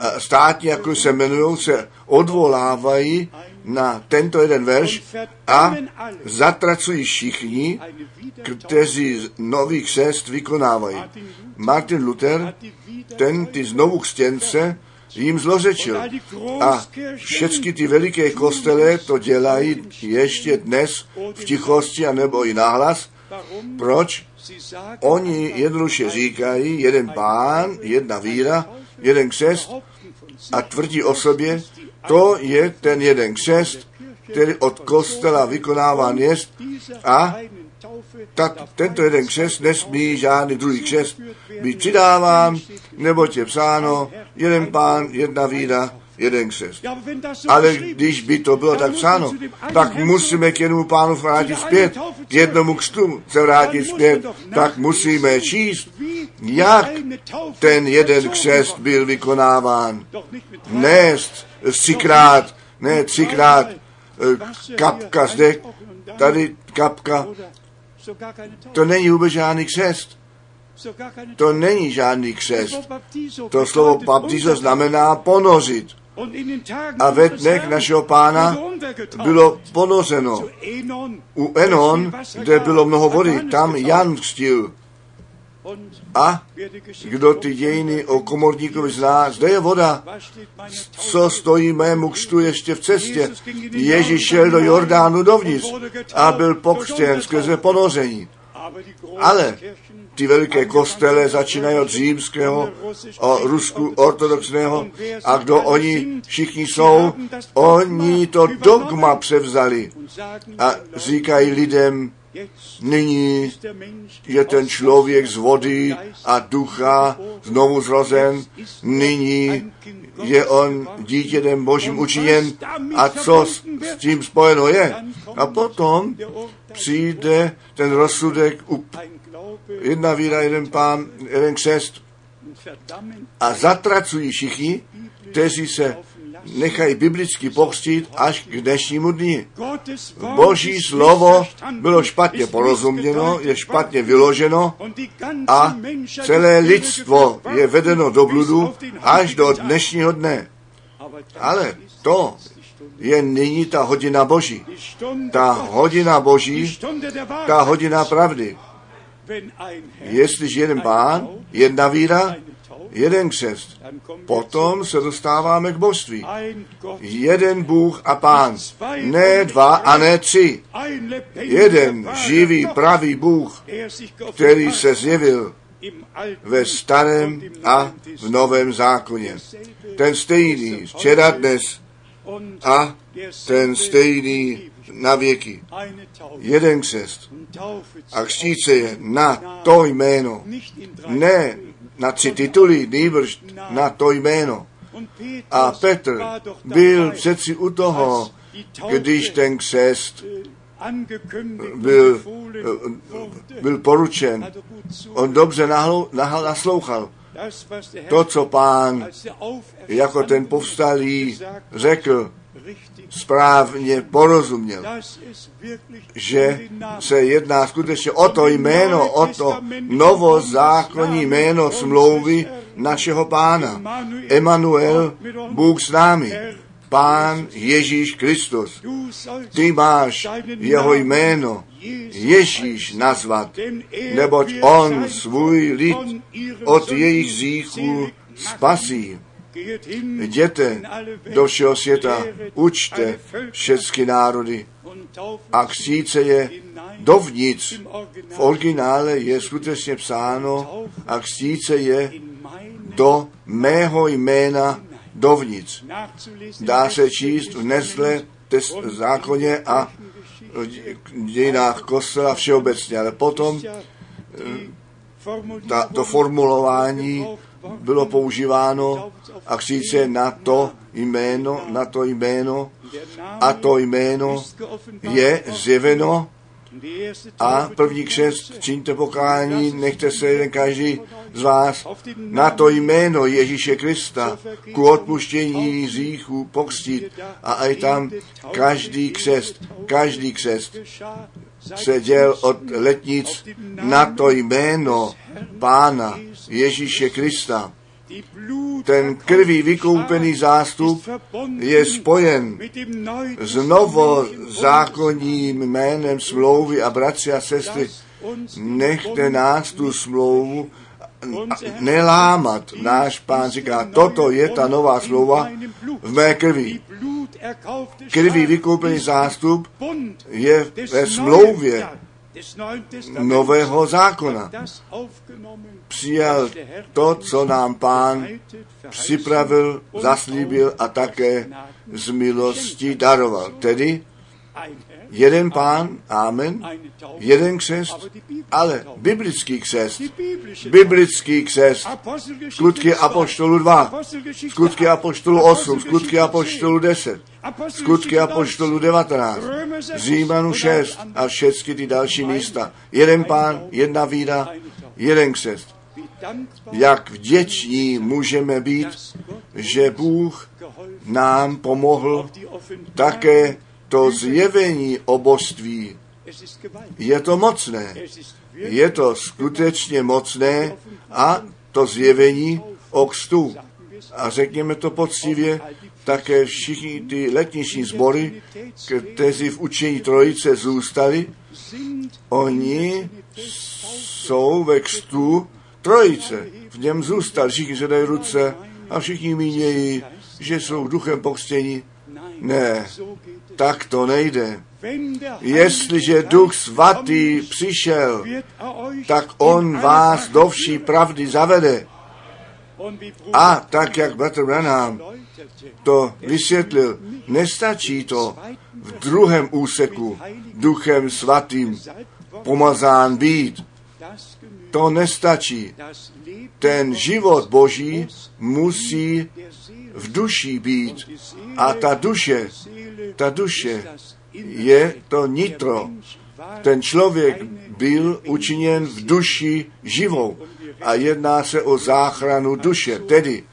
a státní, jako se jmenují, se odvolávají na tento jeden verš a zatracují všichni, kteří nový křest vykonávají. Martin Luther, ten ty znovu křtěnce, jim zlořečil. A všechny ty veliké kostele to dělají ještě dnes v tichosti a nebo i nahlas. Proč? Oni jednoduše říkají, jeden pán, jedna víra, jeden křest a tvrdí o sobě, to je ten jeden křest, který od kostela vykonáván je a tak tento jeden křest nesmí žádný druhý křest být přidáván, nebo je psáno, jeden pán, jedna víra, jeden křest. Ale když by to bylo tak psáno, tak musíme k jednomu pánu vrátit zpět, k jednomu křtu se vrátit zpět, tak musíme číst, jak ten jeden křest byl vykonáván. Nést třikrát, ne třikrát kapka zde, tady kapka, to není vůbec žádný křest. To není žádný křest. To slovo baptizo znamená ponořit. A ve dnech našeho pána bylo ponořeno. U Enon, kde bylo mnoho vody, tam Jan vstil. A kdo ty dějiny o komorníkovi zná, zde je voda. Co stojí mému křtu ještě v cestě? Ježíš šel do Jordánu dovnitř a byl pokřtěn skrze ponoření. Ale ty veliké kostele začínají od římského, o Rusku ortodoxného a kdo oni všichni jsou, oni to dogma převzali a říkají lidem, Nyní je ten člověk z vody a ducha znovu zrozen. Nyní je on dítětem božím učiněn. A co s tím spojeno je? A potom přijde ten rozsudek u jedna víra, jeden pán, jeden křest a zatracují všichni, kteří se nechají biblicky pokřtít až k dnešnímu dni. Boží slovo bylo špatně porozuměno, je špatně vyloženo a celé lidstvo je vedeno do bludu až do dnešního dne. Ale to je nyní ta hodina Boží. Ta hodina Boží, ta hodina pravdy. Jestliže jeden pán, jedna víra, jeden křest. Potom se dostáváme k božství. Jeden Bůh a pán. Ne dva a ne tři. Jeden živý, pravý Bůh, který se zjevil ve starém a v novém zákoně. Ten stejný včera, dnes a ten stejný na věky. Jeden křest. A křtít se je na to jméno. Ne na tři tituly, nýbrž na to jméno. A Petr byl přeci u toho, když ten křest byl, byl poručen. On dobře nahlou, nahl, naslouchal. To, co pán jako ten povstalý řekl, správně porozuměl, že se jedná skutečně o to jméno, o to novozákonní jméno smlouvy našeho pána. Emanuel, Bůh s námi. Pán Ježíš Kristus. Ty máš jeho jméno Ježíš nazvat, neboť on svůj lid od jejich zíchů spasí. Jděte do všeho světa, učte všechny národy a kříce je dovnitř. V originále je skutečně psáno a kříce je do mého jména dovnitř. Dá se číst v Nesle zákoně a v dějinách kostela všeobecně, ale potom ta, to formulování bylo používáno a kříce na to jméno, na to jméno. A to jméno je zjeveno a první křest čiňte pokání, nechte se jeden každý z vás na to jméno Ježíše Krista ku odpuštění hříchů pokřtít a aj tam každý křest, každý křest se děl od letnic na to jméno Pána Ježíše Krista. Ten krví vykoupený zástup je spojen s novozákonním jménem smlouvy a bratři a sestry, nechte nás tu smlouvu nelámat. Náš pán říká, toto je ta nová smlouva v mé krvi. Krví vykoupený zástup je ve smlouvě nového zákona. Přijal to, co nám pán připravil, zaslíbil a také z milosti daroval. Tedy jeden pán, amen, jeden křest, ale biblický křest, biblický křest, skutky Apoštolu 2, skutky Apoštolu 8, skutky Apoštolu 10, skutky Apoštolu 19, Římanu 6 a všechny ty další místa. Jeden pán, jedna víra, jeden křest. Jak vděční můžeme být, že Bůh nám pomohl také to zjevení o božství. Je to mocné. Je to skutečně mocné a to zjevení o kstu. A řekněme to poctivě, také všichni ty letniční sbory, kteří v učení trojice zůstali, oni jsou ve kstu trojice. V něm zůstal, všichni se dají ruce a všichni mínějí, že jsou duchem pokřtění. Ne, tak to nejde. Jestliže Duch Svatý přišel, tak On vás do vší pravdy zavede. A tak, jak Bratr Branham to vysvětlil, nestačí to v druhém úseku Duchem Svatým pomazán být. To nestačí. Ten život Boží musí v duši být. A ta duše, ta duše je to nitro. Ten člověk byl učiněn v duši živou a jedná se o záchranu duše. Tedy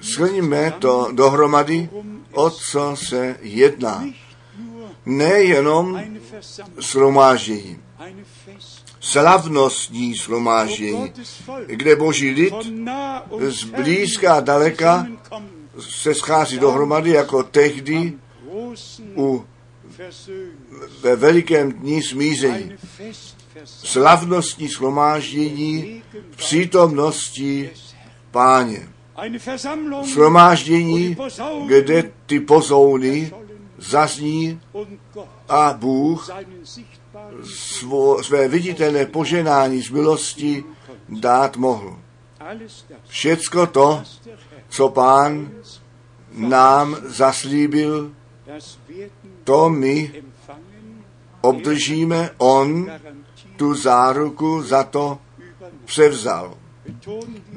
shrníme to dohromady, o co se jedná. Nejenom shromáždění, slavnostní shromáždění, kde boží lid z blízka a daleka se schází dohromady jako tehdy u, ve velikém dní smíření. Slavnostní shromáždění v přítomnosti páně. Shromáždění, kde ty pozouny zazní a Bůh svo, své viditelné poženání z milosti dát mohl. Všecko to, co pán nám zaslíbil, to my obdržíme, on tu záruku za to převzal.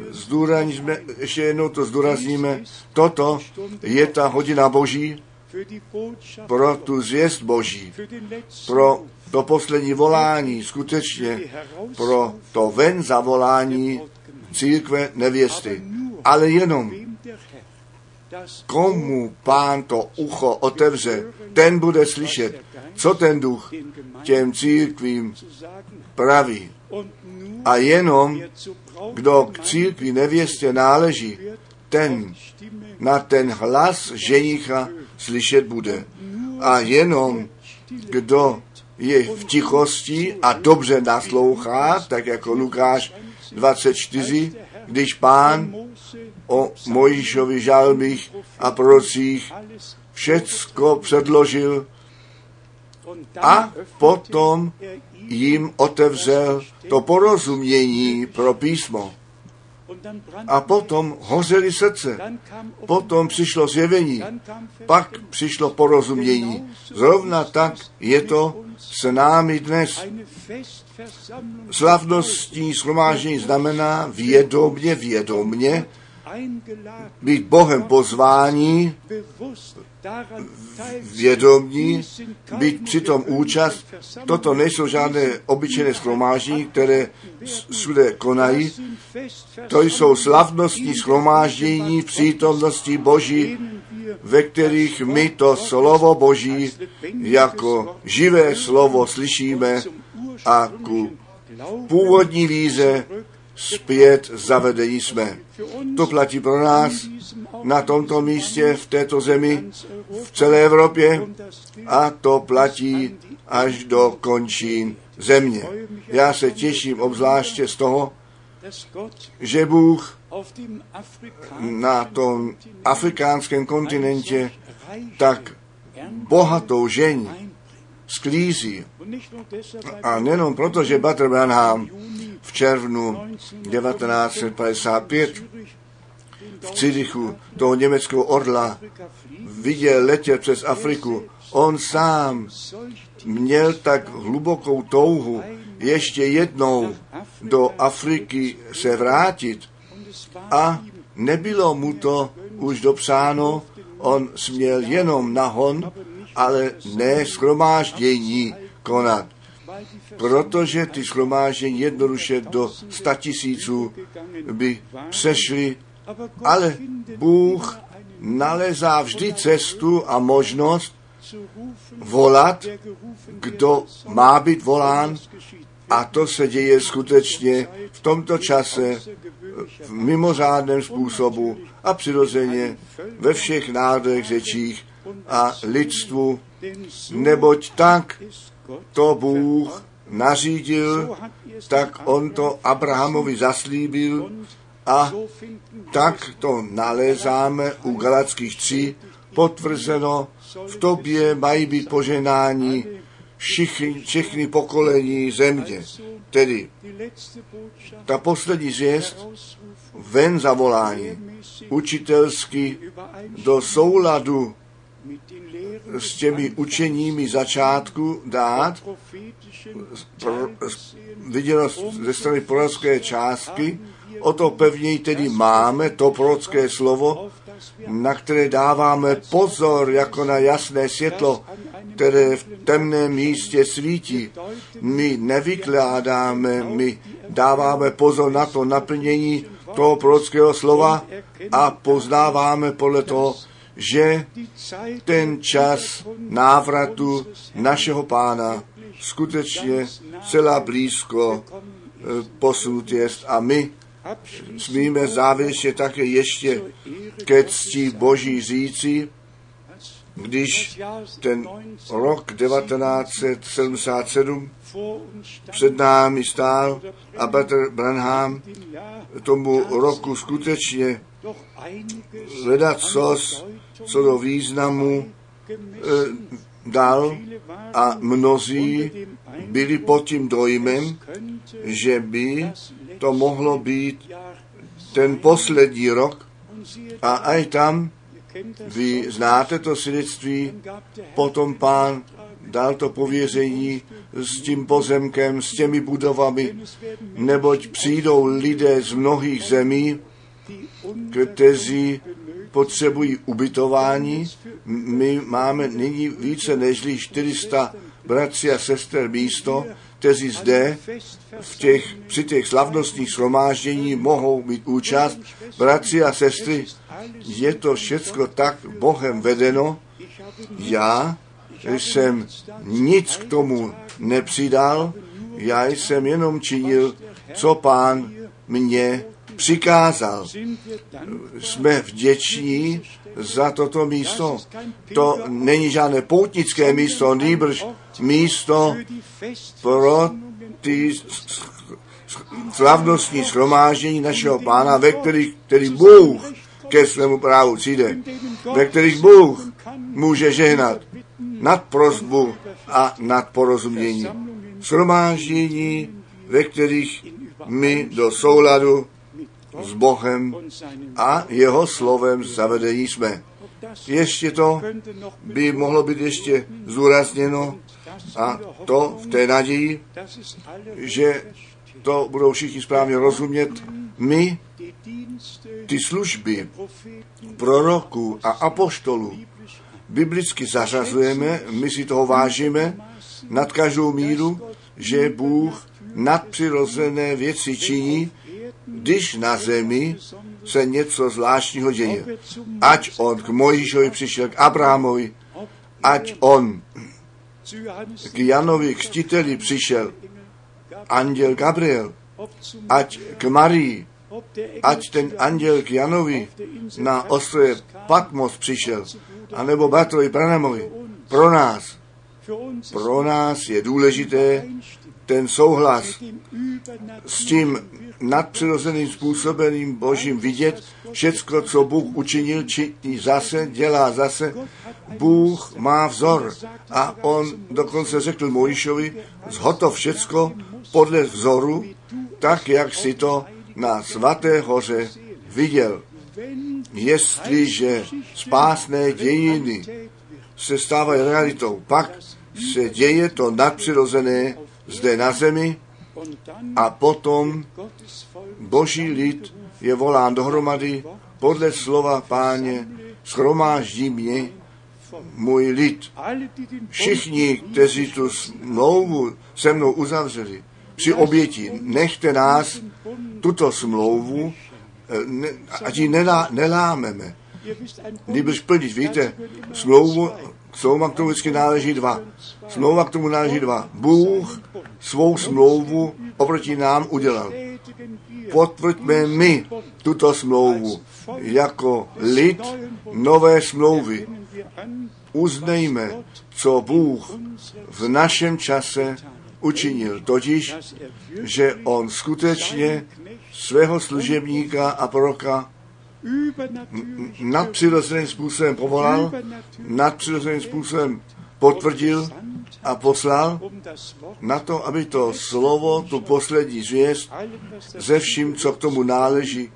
Zdůrazníme, ještě jednou to zdůrazníme, toto je ta hodina Boží pro tu zvěst Boží, pro to poslední volání, skutečně pro to ven zavolání církve nevěsty. Ale jenom komu pán to ucho otevře, ten bude slyšet, co ten duch těm církvím praví. A jenom, kdo k církvi nevěstě náleží, ten na ten hlas ženicha slyšet bude. A jenom, kdo je v tichosti a dobře naslouchá, tak jako Lukáš 24, když pán o Mojišovi žalmích a prorocích všecko předložil a potom jim otevřel to porozumění pro písmo. A potom hořeli srdce. Potom přišlo zjevení. Pak přišlo porozumění. Zrovna tak je to s námi dnes. Slavnostní shromáždění znamená vědomně, vědomně být Bohem pozvání, vědomí, být přitom účast. Toto nejsou žádné obyčejné schromáždění, které všude konají. To jsou slavnostní schromáždění v přítomnosti Boží, ve kterých my to slovo Boží jako živé slovo slyšíme a ku původní víze zpět zavedení jsme. To platí pro nás na tomto místě, v této zemi, v celé Evropě a to platí až do končín země. Já se těším obzvláště z toho, že Bůh na tom afrikánském kontinentě tak bohatou žení sklízí. A nejenom proto, že Butter Branham v červnu 1955 v Cidichu toho německého orla viděl letět přes Afriku. On sám měl tak hlubokou touhu ještě jednou do Afriky se vrátit a nebylo mu to už dopsáno, on směl jenom nahon, ale ne schromáždění konat protože ty schromáždění jednoduše do statisíců by přešly, ale Bůh nalezá vždy cestu a možnost volat, kdo má být volán a to se děje skutečně v tomto čase v mimořádném způsobu a přirozeně ve všech národech, řečích a lidstvu, neboť tak to Bůh nařídil, tak on to Abrahamovi zaslíbil a tak to nalézáme u Galackých 3 potvrzeno, v tobě mají být poženání všichni, všechny pokolení země. Tedy ta poslední zvěst, ven zavolání, učitelsky do souladu s těmi učeními začátku dát, pro, viděno ze strany prorocké částky, o to pevněji tedy máme to prorocké slovo, na které dáváme pozor jako na jasné světlo, které v temném místě svítí. My nevykládáme, my dáváme pozor na to naplnění toho prorockého slova a poznáváme podle toho, že ten čas návratu našeho pána skutečně celá blízko eh, posunut jest. A my smíme závěrečně také ještě ke cti Boží říci, když ten rok 1977 před námi stál a Peter Branham tomu roku skutečně hledat sos co do významu e, dal a mnozí byli pod tím dojmem, že by to mohlo být ten poslední rok a aj tam, vy znáte to svědectví, potom pán dal to pověření s tím pozemkem, s těmi budovami, neboť přijdou lidé z mnohých zemí, kteří potřebují ubytování. My máme nyní více než 400 bratří a sester místo, kteří zde v těch, při těch slavnostních shromáždění mohou mít účast. Bratři a sestry, je to všecko tak Bohem vedeno. Já jsem nic k tomu nepřidal, já jsem jenom činil, co pán mě přikázal. Jsme vděční za toto místo. To není žádné poutnické místo, nýbrž místo pro ty slavnostní schromáždění našeho pána, ve kterých, který Bůh ke svému právu přijde, ve kterých Bůh může žehnat nad prozbu a nad porozumění. Shromáždění, ve kterých my do souladu s Bohem a jeho slovem zavedení jsme. Ještě to by mohlo být ještě zúrazněno a to v té naději, že to budou všichni správně rozumět. My ty služby proroků a apoštolů biblicky zařazujeme, my si toho vážíme nad každou míru, že Bůh nadpřirozené věci činí, když na zemi se něco zvláštního děje. Ať on k Mojišovi přišel, k Abrahamovi, ať on k Janovi křtiteli přišel, anděl Gabriel, ať k Marii, ať ten anděl k Janovi na ostrově Patmos přišel, anebo Batrovi Branamovi. Pro nás, pro nás je důležité ten souhlas s tím nadpřirozeným způsobeným božím vidět, všecko, co Bůh učinil, činí zase, dělá zase. Bůh má vzor a on dokonce řekl Mojišovi, zhotov všecko podle vzoru, tak, jak si to na svaté hoře viděl. Jestliže spásné dějiny se stávají realitou, pak se děje to nadpřirozené zde na zemi a potom boží lid je volán dohromady podle slova páně, schromáždí mě můj lid. Všichni, kteří tu smlouvu se mnou uzavřeli, při oběti, nechte nás tuto smlouvu, eh, ne, ať ji nelá, nelámeme, nebož plnit. Víte, smlouvu, smlouva k tomu vždycky náleží dva. Smlouva k tomu náleží dva. Bůh svou smlouvu oproti nám udělal. Potvrďme my tuto smlouvu jako lid nové smlouvy. Uznejme, co Bůh v našem čase učinil, totiž, že on skutečně svého služebníka a proroka nadpřirozeným způsobem povolal, nadpřirozeným způsobem potvrdil a poslal na to, aby to slovo, tu poslední zvěst, ze vším, co k tomu náleží,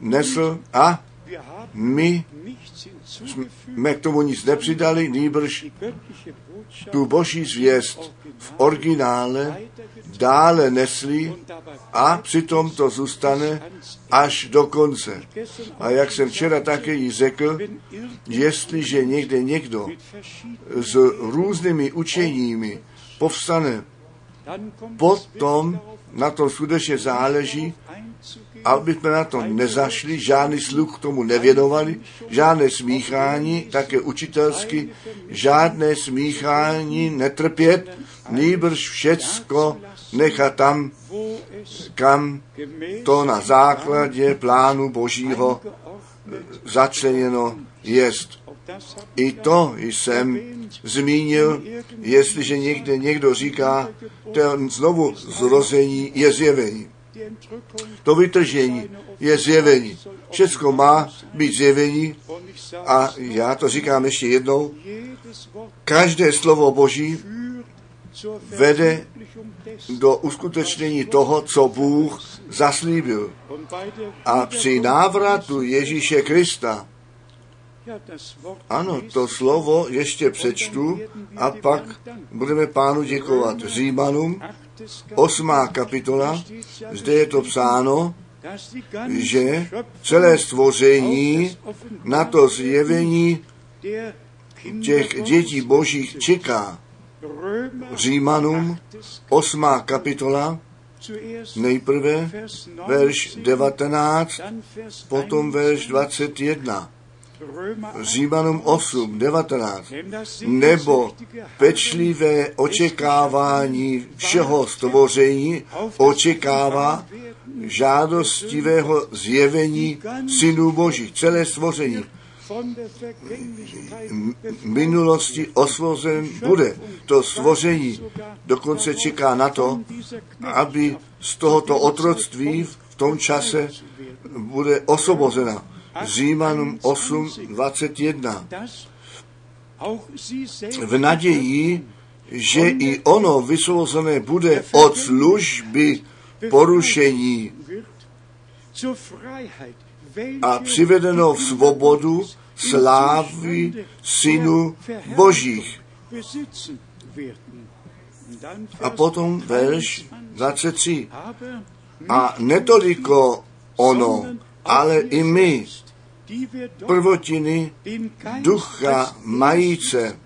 nesl a my jsme k tomu nic nepřidali, nýbrž tu boží zvěst v originále dále nesli a přitom to zůstane až do konce. A jak jsem včera také jí řekl, jestliže někde někdo s různými učeními povstane, potom na to skutečně záleží, aby jsme na to nezašli, žádný sluch k tomu nevěnovali, žádné smíchání, také učitelsky, žádné smíchání netrpět, nýbrž všecko nechat tam, kam to na základě plánu Božího začleněno jest. I to jsem zmínil, jestliže někde někdo říká, to znovu zrození je zjevení. To vytržení je zjevení. Všechno má být zjevení a já to říkám ještě jednou. Každé slovo Boží vede do uskutečnění toho, co Bůh zaslíbil. A při návratu Ježíše Krista, ano, to slovo ještě přečtu a pak budeme pánu děkovat. Římanům, osmá kapitola, zde je to psáno, že celé stvoření na to zjevení těch dětí božích čeká. Římanům, osmá kapitola, nejprve verš 19, potom verš 21. Římanům 8, 19. Nebo pečlivé očekávání všeho stvoření očekává žádostivého zjevení synů Boží, celé stvoření. Minulosti osvozen bude. To stvoření dokonce čeká na to, aby z tohoto otroctví v tom čase bude osvobozena. Římanům 8, 21. V naději, že i ono vysvobozené bude od služby porušení a přivedeno v svobodu slávy synu božích. A potom verš 23. A netoliko ono, ale i my, prvotiny ducha majíce,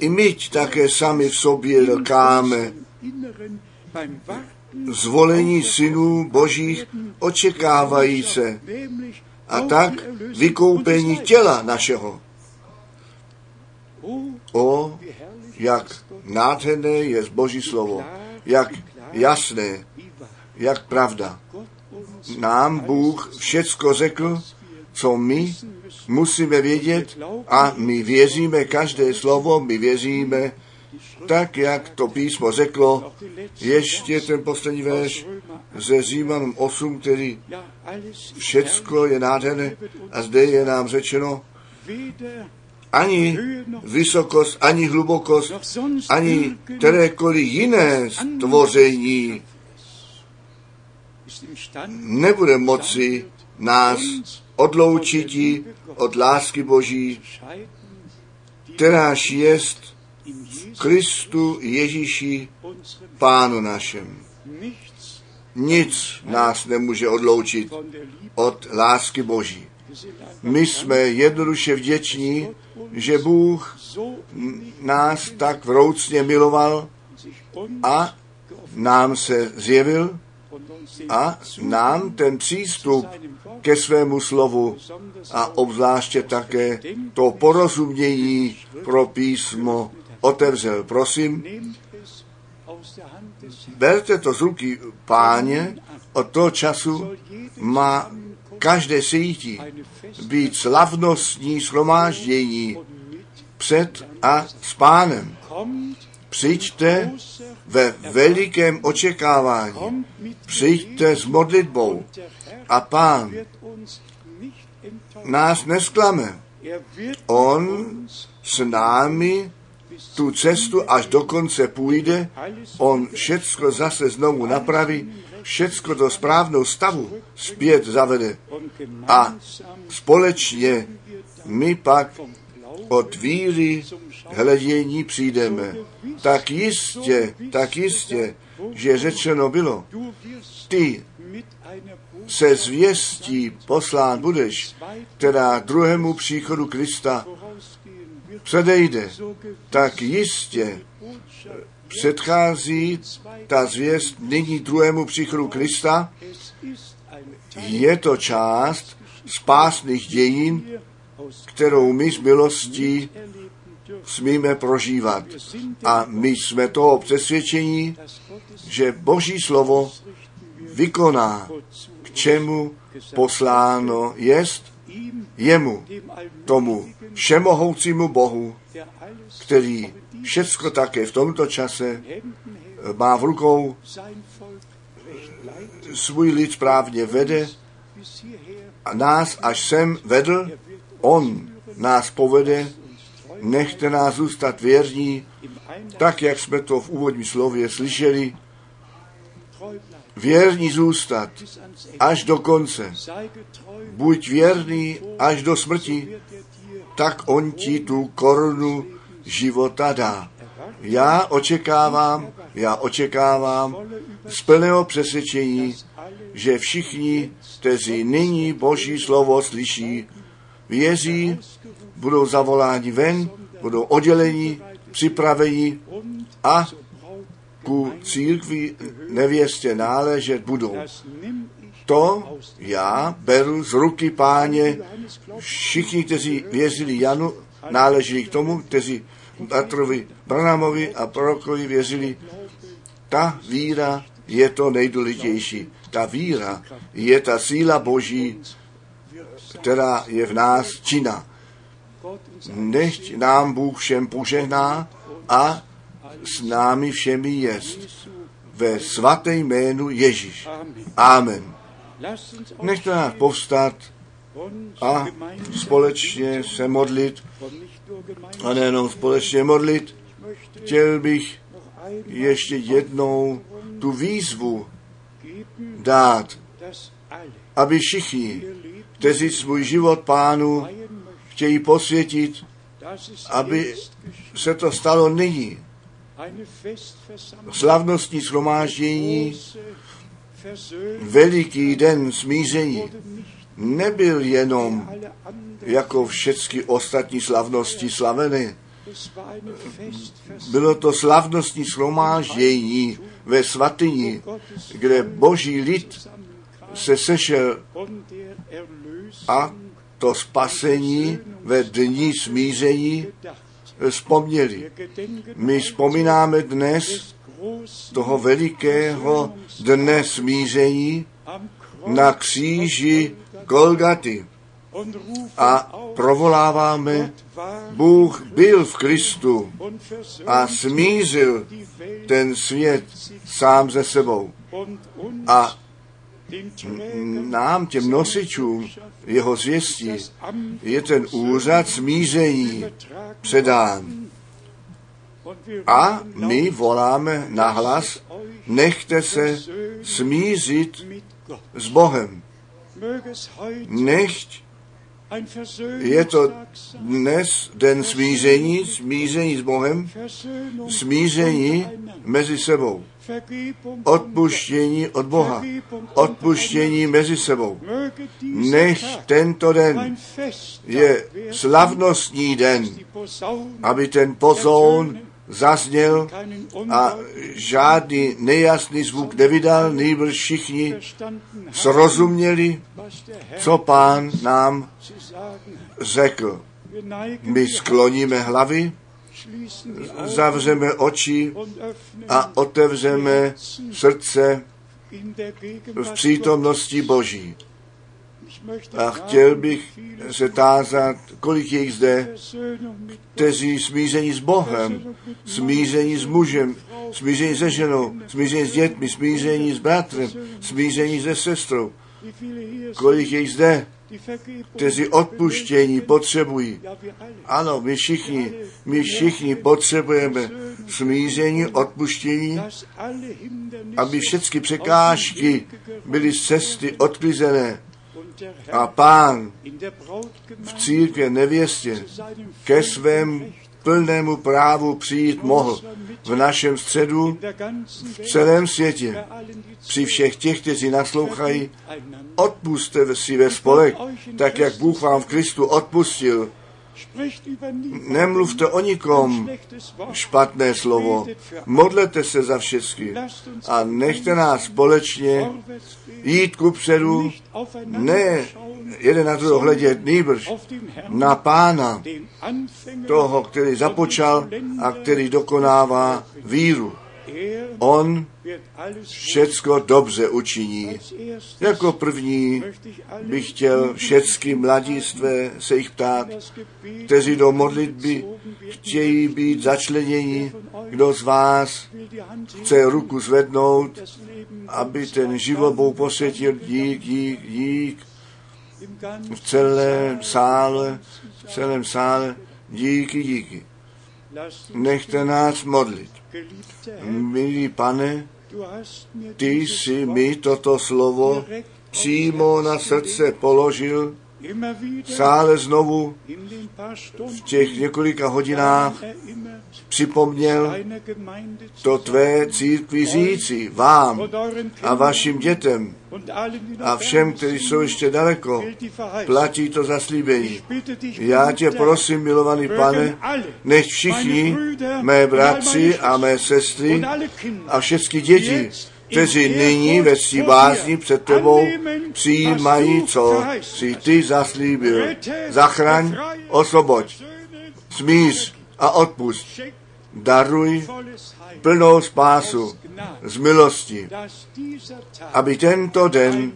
i my také sami v sobě lkáme zvolení synů božích očekávajíce a tak vykoupení těla našeho. O, jak nádherné je Boží slovo, jak jasné, jak pravda. Nám Bůh všecko řekl, co my musíme vědět a my věříme každé slovo, my věříme, tak jak to písmo řeklo, ještě ten poslední verš ze Římanům 8, který všecko je nádherné a zde je nám řečeno, ani vysokost, ani hlubokost, ani kterékoliv jiné stvoření nebude moci nás odloučit od lásky Boží, kteráž jest Kristu Ježíši, Pánu našem. Nic nás nemůže odloučit od lásky Boží. My jsme jednoduše vděční, že Bůh nás tak vroucně miloval a nám se zjevil a nám ten přístup ke svému slovu a obzvláště také to porozumění pro písmo otevřel. Prosím, berte to z ruky páně, od toho času má každé sítí být slavnostní shromáždění před a s pánem. Přijďte ve velikém očekávání. Přijďte s modlitbou a pán nás nesklame. On s námi tu cestu až do konce půjde, on všecko zase znovu napraví, všecko do správnou stavu zpět zavede. A společně my pak od víry hledění přijdeme. Tak jistě, tak jistě, že řečeno bylo, ty se zvěstí poslán budeš, která druhému příchodu Krista předejde, tak jistě předchází ta zvěst nyní druhému příchodu Krista. Je to část spásných dějin, kterou my z milostí smíme prožívat. A my jsme toho přesvědčení, že Boží slovo vykoná, k čemu posláno jest jemu, tomu všemohoucímu Bohu, který všecko také v tomto čase má v rukou, svůj lid správně vede a nás až sem vedl, on nás povede, nechte nás zůstat věrní, tak jak jsme to v úvodním slově slyšeli, věrní zůstat až do konce. Buď věrný až do smrti, tak on ti tu korunu života dá. Já očekávám, já očekávám z plného přesvědčení, že všichni, kteří nyní Boží slovo slyší, věří, budou zavoláni ven, budou odděleni, připraveni a ku církvi nevěstě náležet budou. To já beru z ruky páně. Všichni, kteří věřili Janu, náleží k tomu, kteří Patrovi Branamovi a prorokovi věřili. Ta víra je to nejdůležitější. Ta víra je ta síla Boží, která je v nás čina. Nechť nám Bůh všem požehná a s námi všemi jest. Ve svaté jménu Ježíš. Amen. Nechte nás povstat a společně se modlit, a nejenom společně modlit, chtěl bych ještě jednou tu výzvu dát, aby všichni, kteří svůj život pánu chtějí posvětit, aby se to stalo nyní. Slavnostní shromáždění, veliký den smíření nebyl jenom jako všechny ostatní slavnosti slaveny. Bylo to slavnostní shromáždění ve svatyni, kde boží lid se sešel a to spasení ve dní smíření vzpomněli. My vzpomínáme dnes toho velikého dne smíření na kříži Golgaty a provoláváme, Bůh byl v Kristu a smířil ten svět sám ze sebou. A nám, těm nosičům jeho zvěstí, je ten úřad smíření předán. A my voláme na hlas, nechte se smířit s Bohem. Nechť je to dnes den smíření, smíření s Bohem, smíření mezi sebou, odpuštění od Boha, odpuštění mezi sebou. Nech tento den je slavnostní den, aby ten pozoun zazněl a žádný nejasný zvuk nevydal, nejbrž všichni srozuměli, co pán nám řekl. My skloníme hlavy, zavřeme oči a otevřeme srdce v přítomnosti Boží. A chtěl bych se tázat, kolik je jich zde, kteří smíření s Bohem, smíření s mužem, smíření se ženou, smíření s dětmi, smíření s bratrem, smíření se sestrou. Kolik je jich zde, kteří odpuštění potřebují. Ano, my všichni, my všichni potřebujeme smíření, odpuštění, aby všechny překážky byly z cesty odklizené a pán v církvě nevěstě ke svém plnému právu přijít mohl v našem středu, v celém světě. Při všech těch, kteří naslouchají, odpuste si ve spolek, tak jak Bůh vám v Kristu odpustil. Nemluvte o nikom špatné slovo. Modlete se za všechny a nechte nás společně jít ku předu, ne jeden na druhého hledět, nýbrž na pána, toho, který započal a který dokonává víru. On všecko dobře učiní. Jako první bych chtěl všechny mladistvé se jich ptát, kteří do modlitby chtějí být začleněni, kdo z vás chce ruku zvednout, aby ten život Bůh posvětil, dík, dík, dík, v celém sále, v celém sále, díky, díky. Nechte nás modlit. Milý pane, ty jsi mi toto slovo přímo na srdce položil, sále znovu v těch několika hodinách připomněl to tvé církvi říci vám a vašim dětem a všem, kteří jsou ještě daleko, platí to zaslíbení. Já tě prosím, milovaný pane, nech všichni, mé bratři a mé sestry a všechny děti, kteří nyní ve svý bázni před tebou přijímají, co si ty zaslíbil. Zachraň, osvoboď, smíř a odpust. daruj plnou spásu z milosti, aby tento den,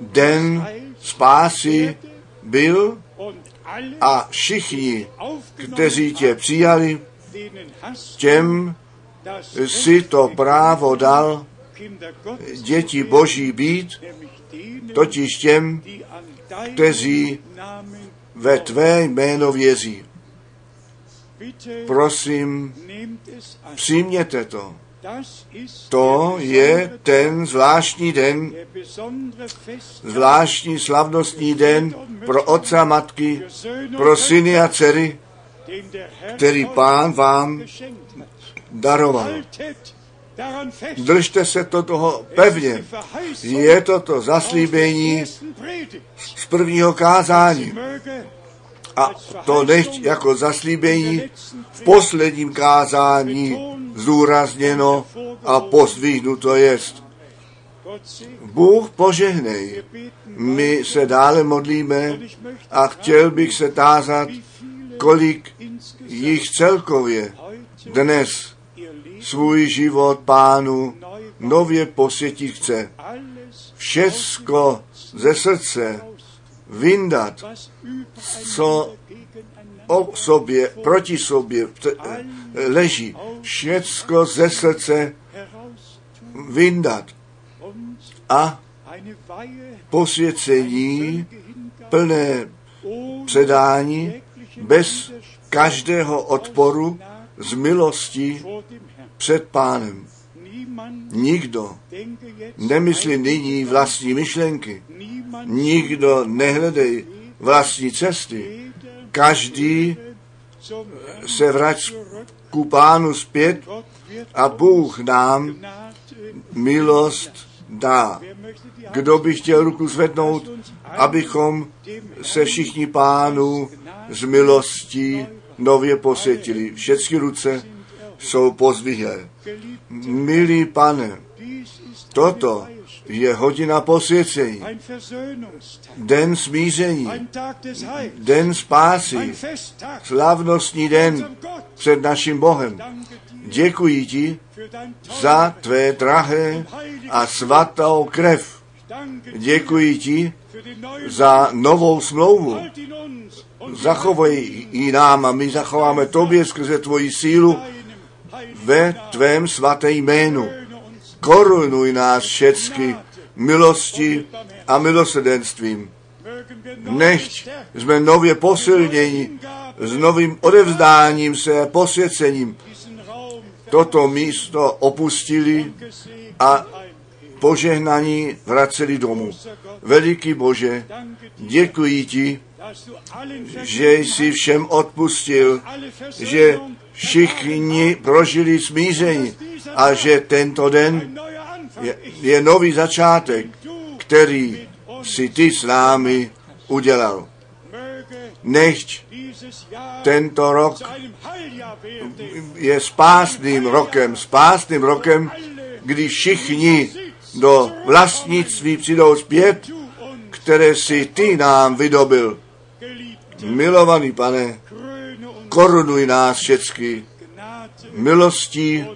den spásy byl a všichni, kteří tě přijali, těm si to právo dal děti Boží být, totiž těm, kteří ve tvé jméno věří. Prosím, přijměte to. To je ten zvláštní den, zvláštní slavnostní den pro otce a matky, pro syny a dcery, který pán vám daroval. Držte se to toho pevně. Je to to zaslíbení z prvního kázání. A to nechť jako zaslíbení v posledním kázání zúrazněno a pozdvihnuto jest. Bůh požehnej. My se dále modlíme a chtěl bych se tázat, kolik jich celkově dnes svůj život pánu nově posvětit chce. Všecko ze srdce vyndat, co o sobě, proti sobě leží. Všecko ze srdce vyndat a posvěcení plné předání bez každého odporu z milosti před pánem. Nikdo nemyslí nyní vlastní myšlenky. Nikdo nehledej vlastní cesty. Každý se vrať ku pánu zpět a Bůh nám milost dá. Kdo by chtěl ruku zvednout, abychom se všichni pánu z milostí nově posvětili. Všechny ruce jsou pozvihlé. Milý pane, toto je hodina posvěcení, den smíření, den spásy, slavnostní den před naším Bohem. Děkuji ti za tvé drahé a svatou krev. Děkuji ti za novou smlouvu. Zachovej ji nám a my zachováme tobě skrze tvoji sílu ve tvém svaté jménu. Korunuj nás všecky milosti a milosedenstvím. Nechť jsme nově posilněni s novým odevzdáním se posvěcením. Toto místo opustili a požehnaní vraceli domů. Veliký Bože, děkuji ti, že jsi všem odpustil, že všichni prožili smíření a že tento den je, je nový začátek, který si ty s námi udělal. Nechť tento rok je spásným rokem, spásným rokem, kdy všichni do vlastnictví přijdou zpět, které si ty nám vydobil. Milovaný pane, korunuj nás všecky milostí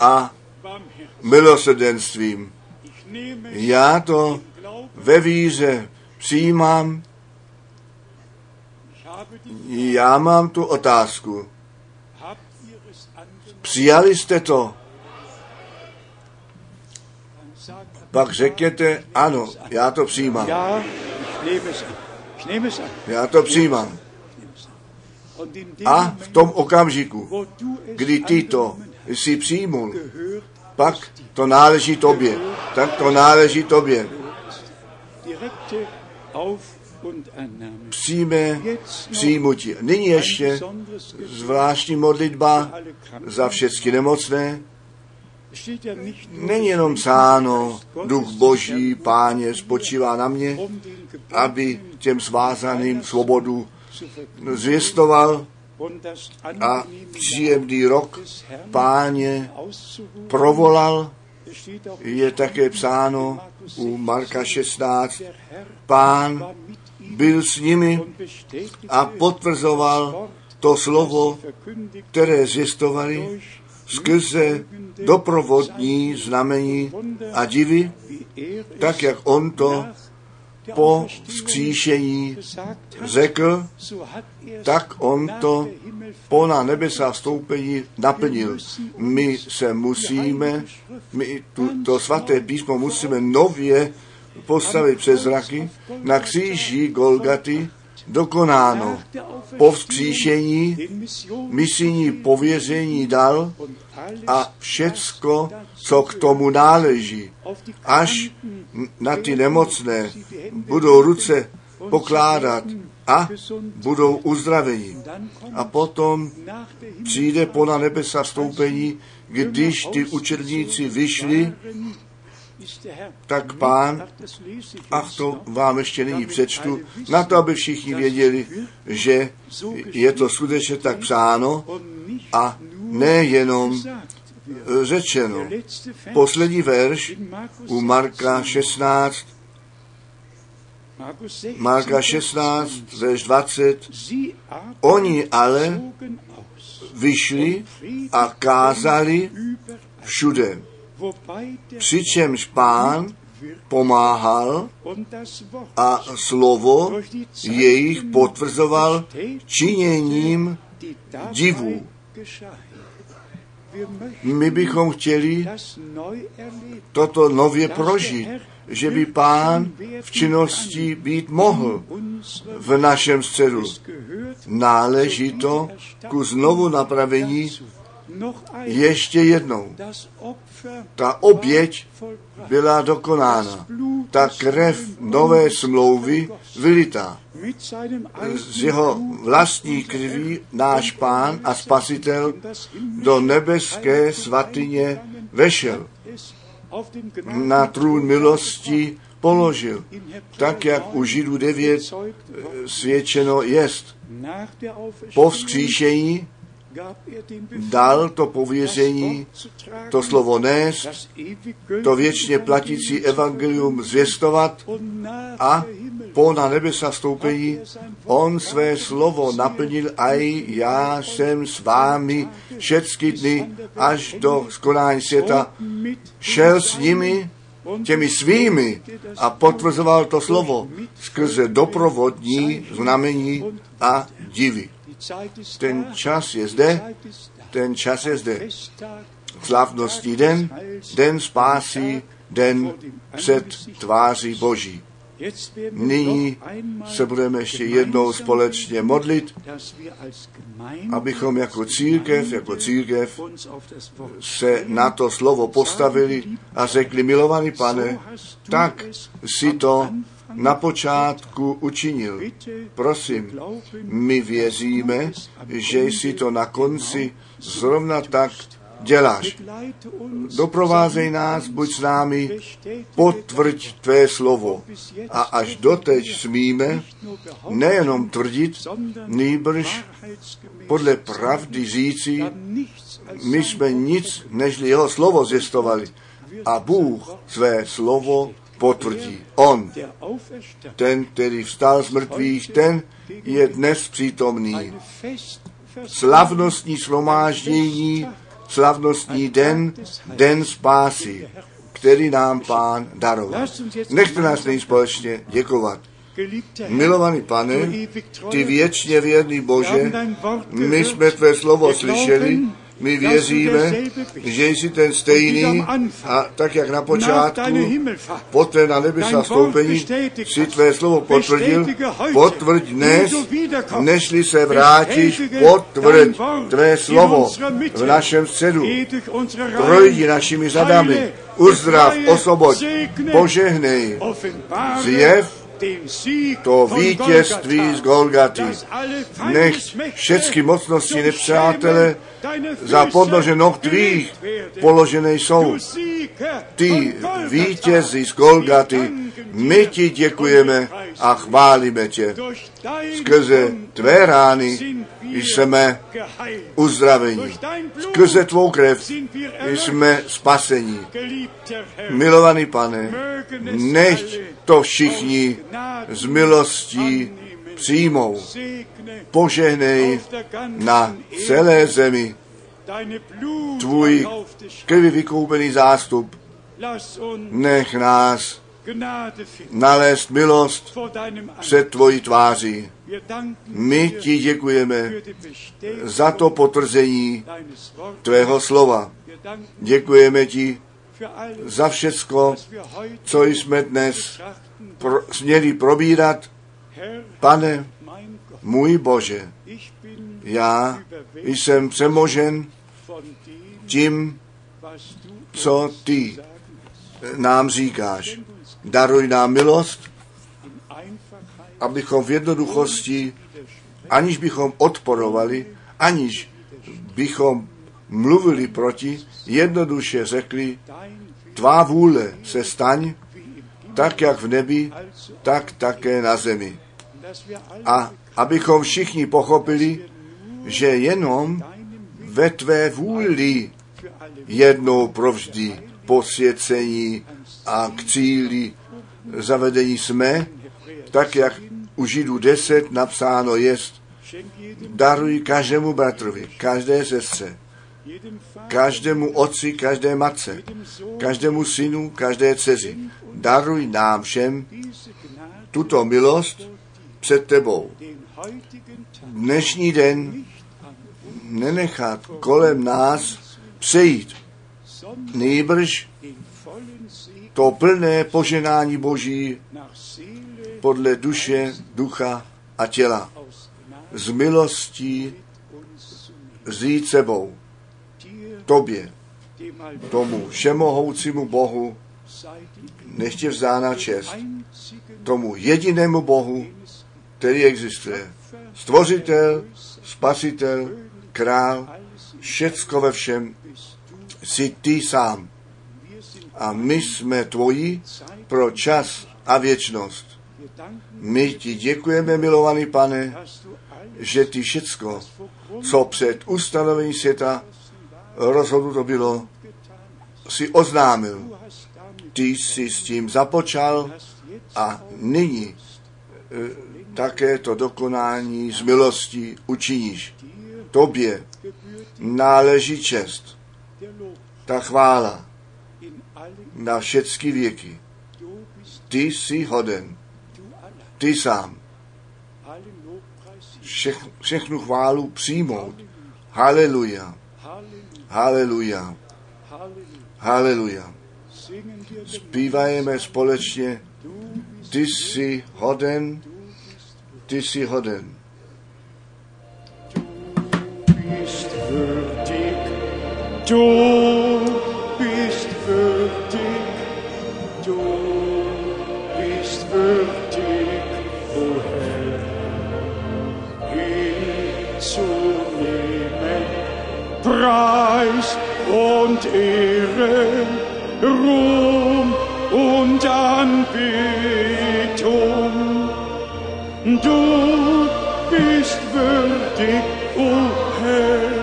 a milosedenstvím. Já to ve víře přijímám. Já mám tu otázku. Přijali jste to? Pak řekněte, ano, já to přijímám. Já to přijímám. A v tom okamžiku, kdy ty to si přijmul, pak to náleží tobě. Tak to náleží tobě. Přijme přijmutí. Nyní ještě zvláštní modlitba za všechny nemocné. Není jenom sáno, duch boží, páně, spočívá na mě, aby těm svázaným svobodu zvěstoval a příjemný rok páně provolal. Je také psáno u Marka 16. Pán byl s nimi a potvrzoval to slovo, které zjistovali skrze doprovodní znamení a divy, tak jak on to po vzkříšení řekl, tak on to po na nebesa vstoupení naplnil. My se musíme, my tu, to svaté písmo musíme nově postavit přes zraky na kříži Golgaty dokonáno. Po vzkříšení misijní pověření dal a všecko, co k tomu náleží. Až na ty nemocné budou ruce pokládat a budou uzdraveni. A potom přijde po na nebesa vstoupení, když ty učedníci vyšli tak pán, ach to vám ještě nyní přečtu, na to, aby všichni věděli, že je to skutečně tak psáno a nejenom řečeno. Poslední verš u Marka 16, Marka 16, verš 20. Oni ale vyšli a kázali všude přičemž pán pomáhal a slovo jejich potvrzoval činěním divů. My bychom chtěli toto nově prožít, že by pán v činnosti být mohl v našem středu. Náleží to ku znovu napravení ještě jednou. Ta oběť byla dokonána. Ta krev nové smlouvy vylitá. Z jeho vlastní krví náš pán a spasitel do nebeské svatyně vešel. Na trůn milosti položil, tak jak u Židů 9 svědčeno jest. Po vzkříšení dal to pověření, to slovo nést, to věčně platící evangelium zvěstovat a po na nebesa stoupení on své slovo naplnil a já jsem s vámi všechny dny až do skonání světa. Šel s nimi, těmi svými a potvrzoval to slovo skrze doprovodní znamení a divy. Ten čas je zde, ten čas je zde. Slavnostní den, den spásí, den před tváří Boží. Nyní se budeme ještě jednou společně modlit, abychom jako církev, jako církev se na to slovo postavili a řekli, milovaný pane, tak si to na počátku učinil. Prosím, my věříme, že jsi to na konci zrovna tak děláš. Doprovázej nás, buď s námi, potvrď tvé slovo. A až doteď smíme nejenom tvrdit, nýbrž podle pravdy říci, my jsme nic, nežli jeho slovo zjistovali. A Bůh své slovo potvrdí. On, ten, který vstal z mrtvých, ten je dnes přítomný. Slavnostní shromáždění, slavnostní den, den spásy, který nám pán daroval. Nechte nás nyní společně děkovat. Milovaný pane, ty věčně věrný Bože, my jsme tvé slovo slyšeli, my věříme, že jsi ten stejný a tak, jak na počátku, poté na nebesa stoupení, si tvé slovo potvrdil, potvrď dnes, nežli se vrátíš, potvrď tvé slovo v našem středu. Projdi našimi zadami, uzdrav, osoboď, požehnej, zjev to vítězství z Golgaty. Nech všechny mocnosti nepřátele za podnože noh tvých položené jsou. Ty vítězi z Golgaty, my ti děkujeme a chválíme tě. Skrze tvé rány jsme uzdraveni. Skrze tvou krev jsme spaseni. Milovaný pane, nech to všichni z milostí přijmou. Požehnej na celé zemi tvůj krvi vykoupený zástup. Nech nás nalézt milost před tvojí tváří. My ti děkujeme za to potvrzení tvého slova. Děkujeme ti za všecko, co jsme dnes pro, směli probírat. Pane, můj Bože, já jsem přemožen tím, co ty nám říkáš. Daruj nám milost, abychom v jednoduchosti, aniž bychom odporovali, aniž bychom mluvili proti, jednoduše řekli, tvá vůle se staň, tak jak v nebi, tak také na zemi. A abychom všichni pochopili, že jenom ve tvé vůli jednou provždy posvěcení a k cíli zavedení jsme, tak jak u Židů 10 napsáno jest, daruj každému bratrovi, každé sestře, každému otci, každé matce, každému synu, každé dceři. Daruj nám všem tuto milost před tebou. Dnešní den nenechat kolem nás přejít. Nejbrž to plné poženání Boží podle duše, ducha a těla. Z milostí zít sebou. Tobě, tomu všemohoucímu Bohu, nechtě vzána čest. Tomu jedinému Bohu, který existuje. Stvořitel, spasitel, král, všecko ve všem, jsi ty sám. A my jsme tvoji pro čas a věčnost. My ti děkujeme, milovaný pane, že ty všecko, co před ustanovením světa rozhodnuto bylo, si oznámil. Ty jsi s tím započal a nyní e, také to dokonání z milostí učiníš. Tobě náleží čest, ta chvála na všechny věky. Ty jsi hoden, ty sám. Všech, všechnu chválu přijmout. Haleluja. Haleluja. Haleluja. Zpívajeme společně. Ty jsi hoden, ty jsi hoden. Du bist würdig, du bist würdig, Preis und Ehre, Ruhm und Anbetung. Du bist würdig, o Herr,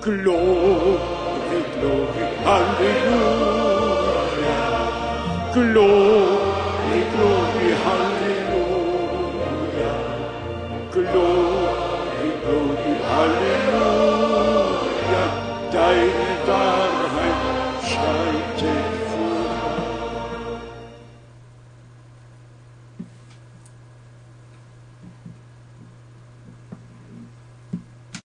Glory, glory, hallelujah. Glory,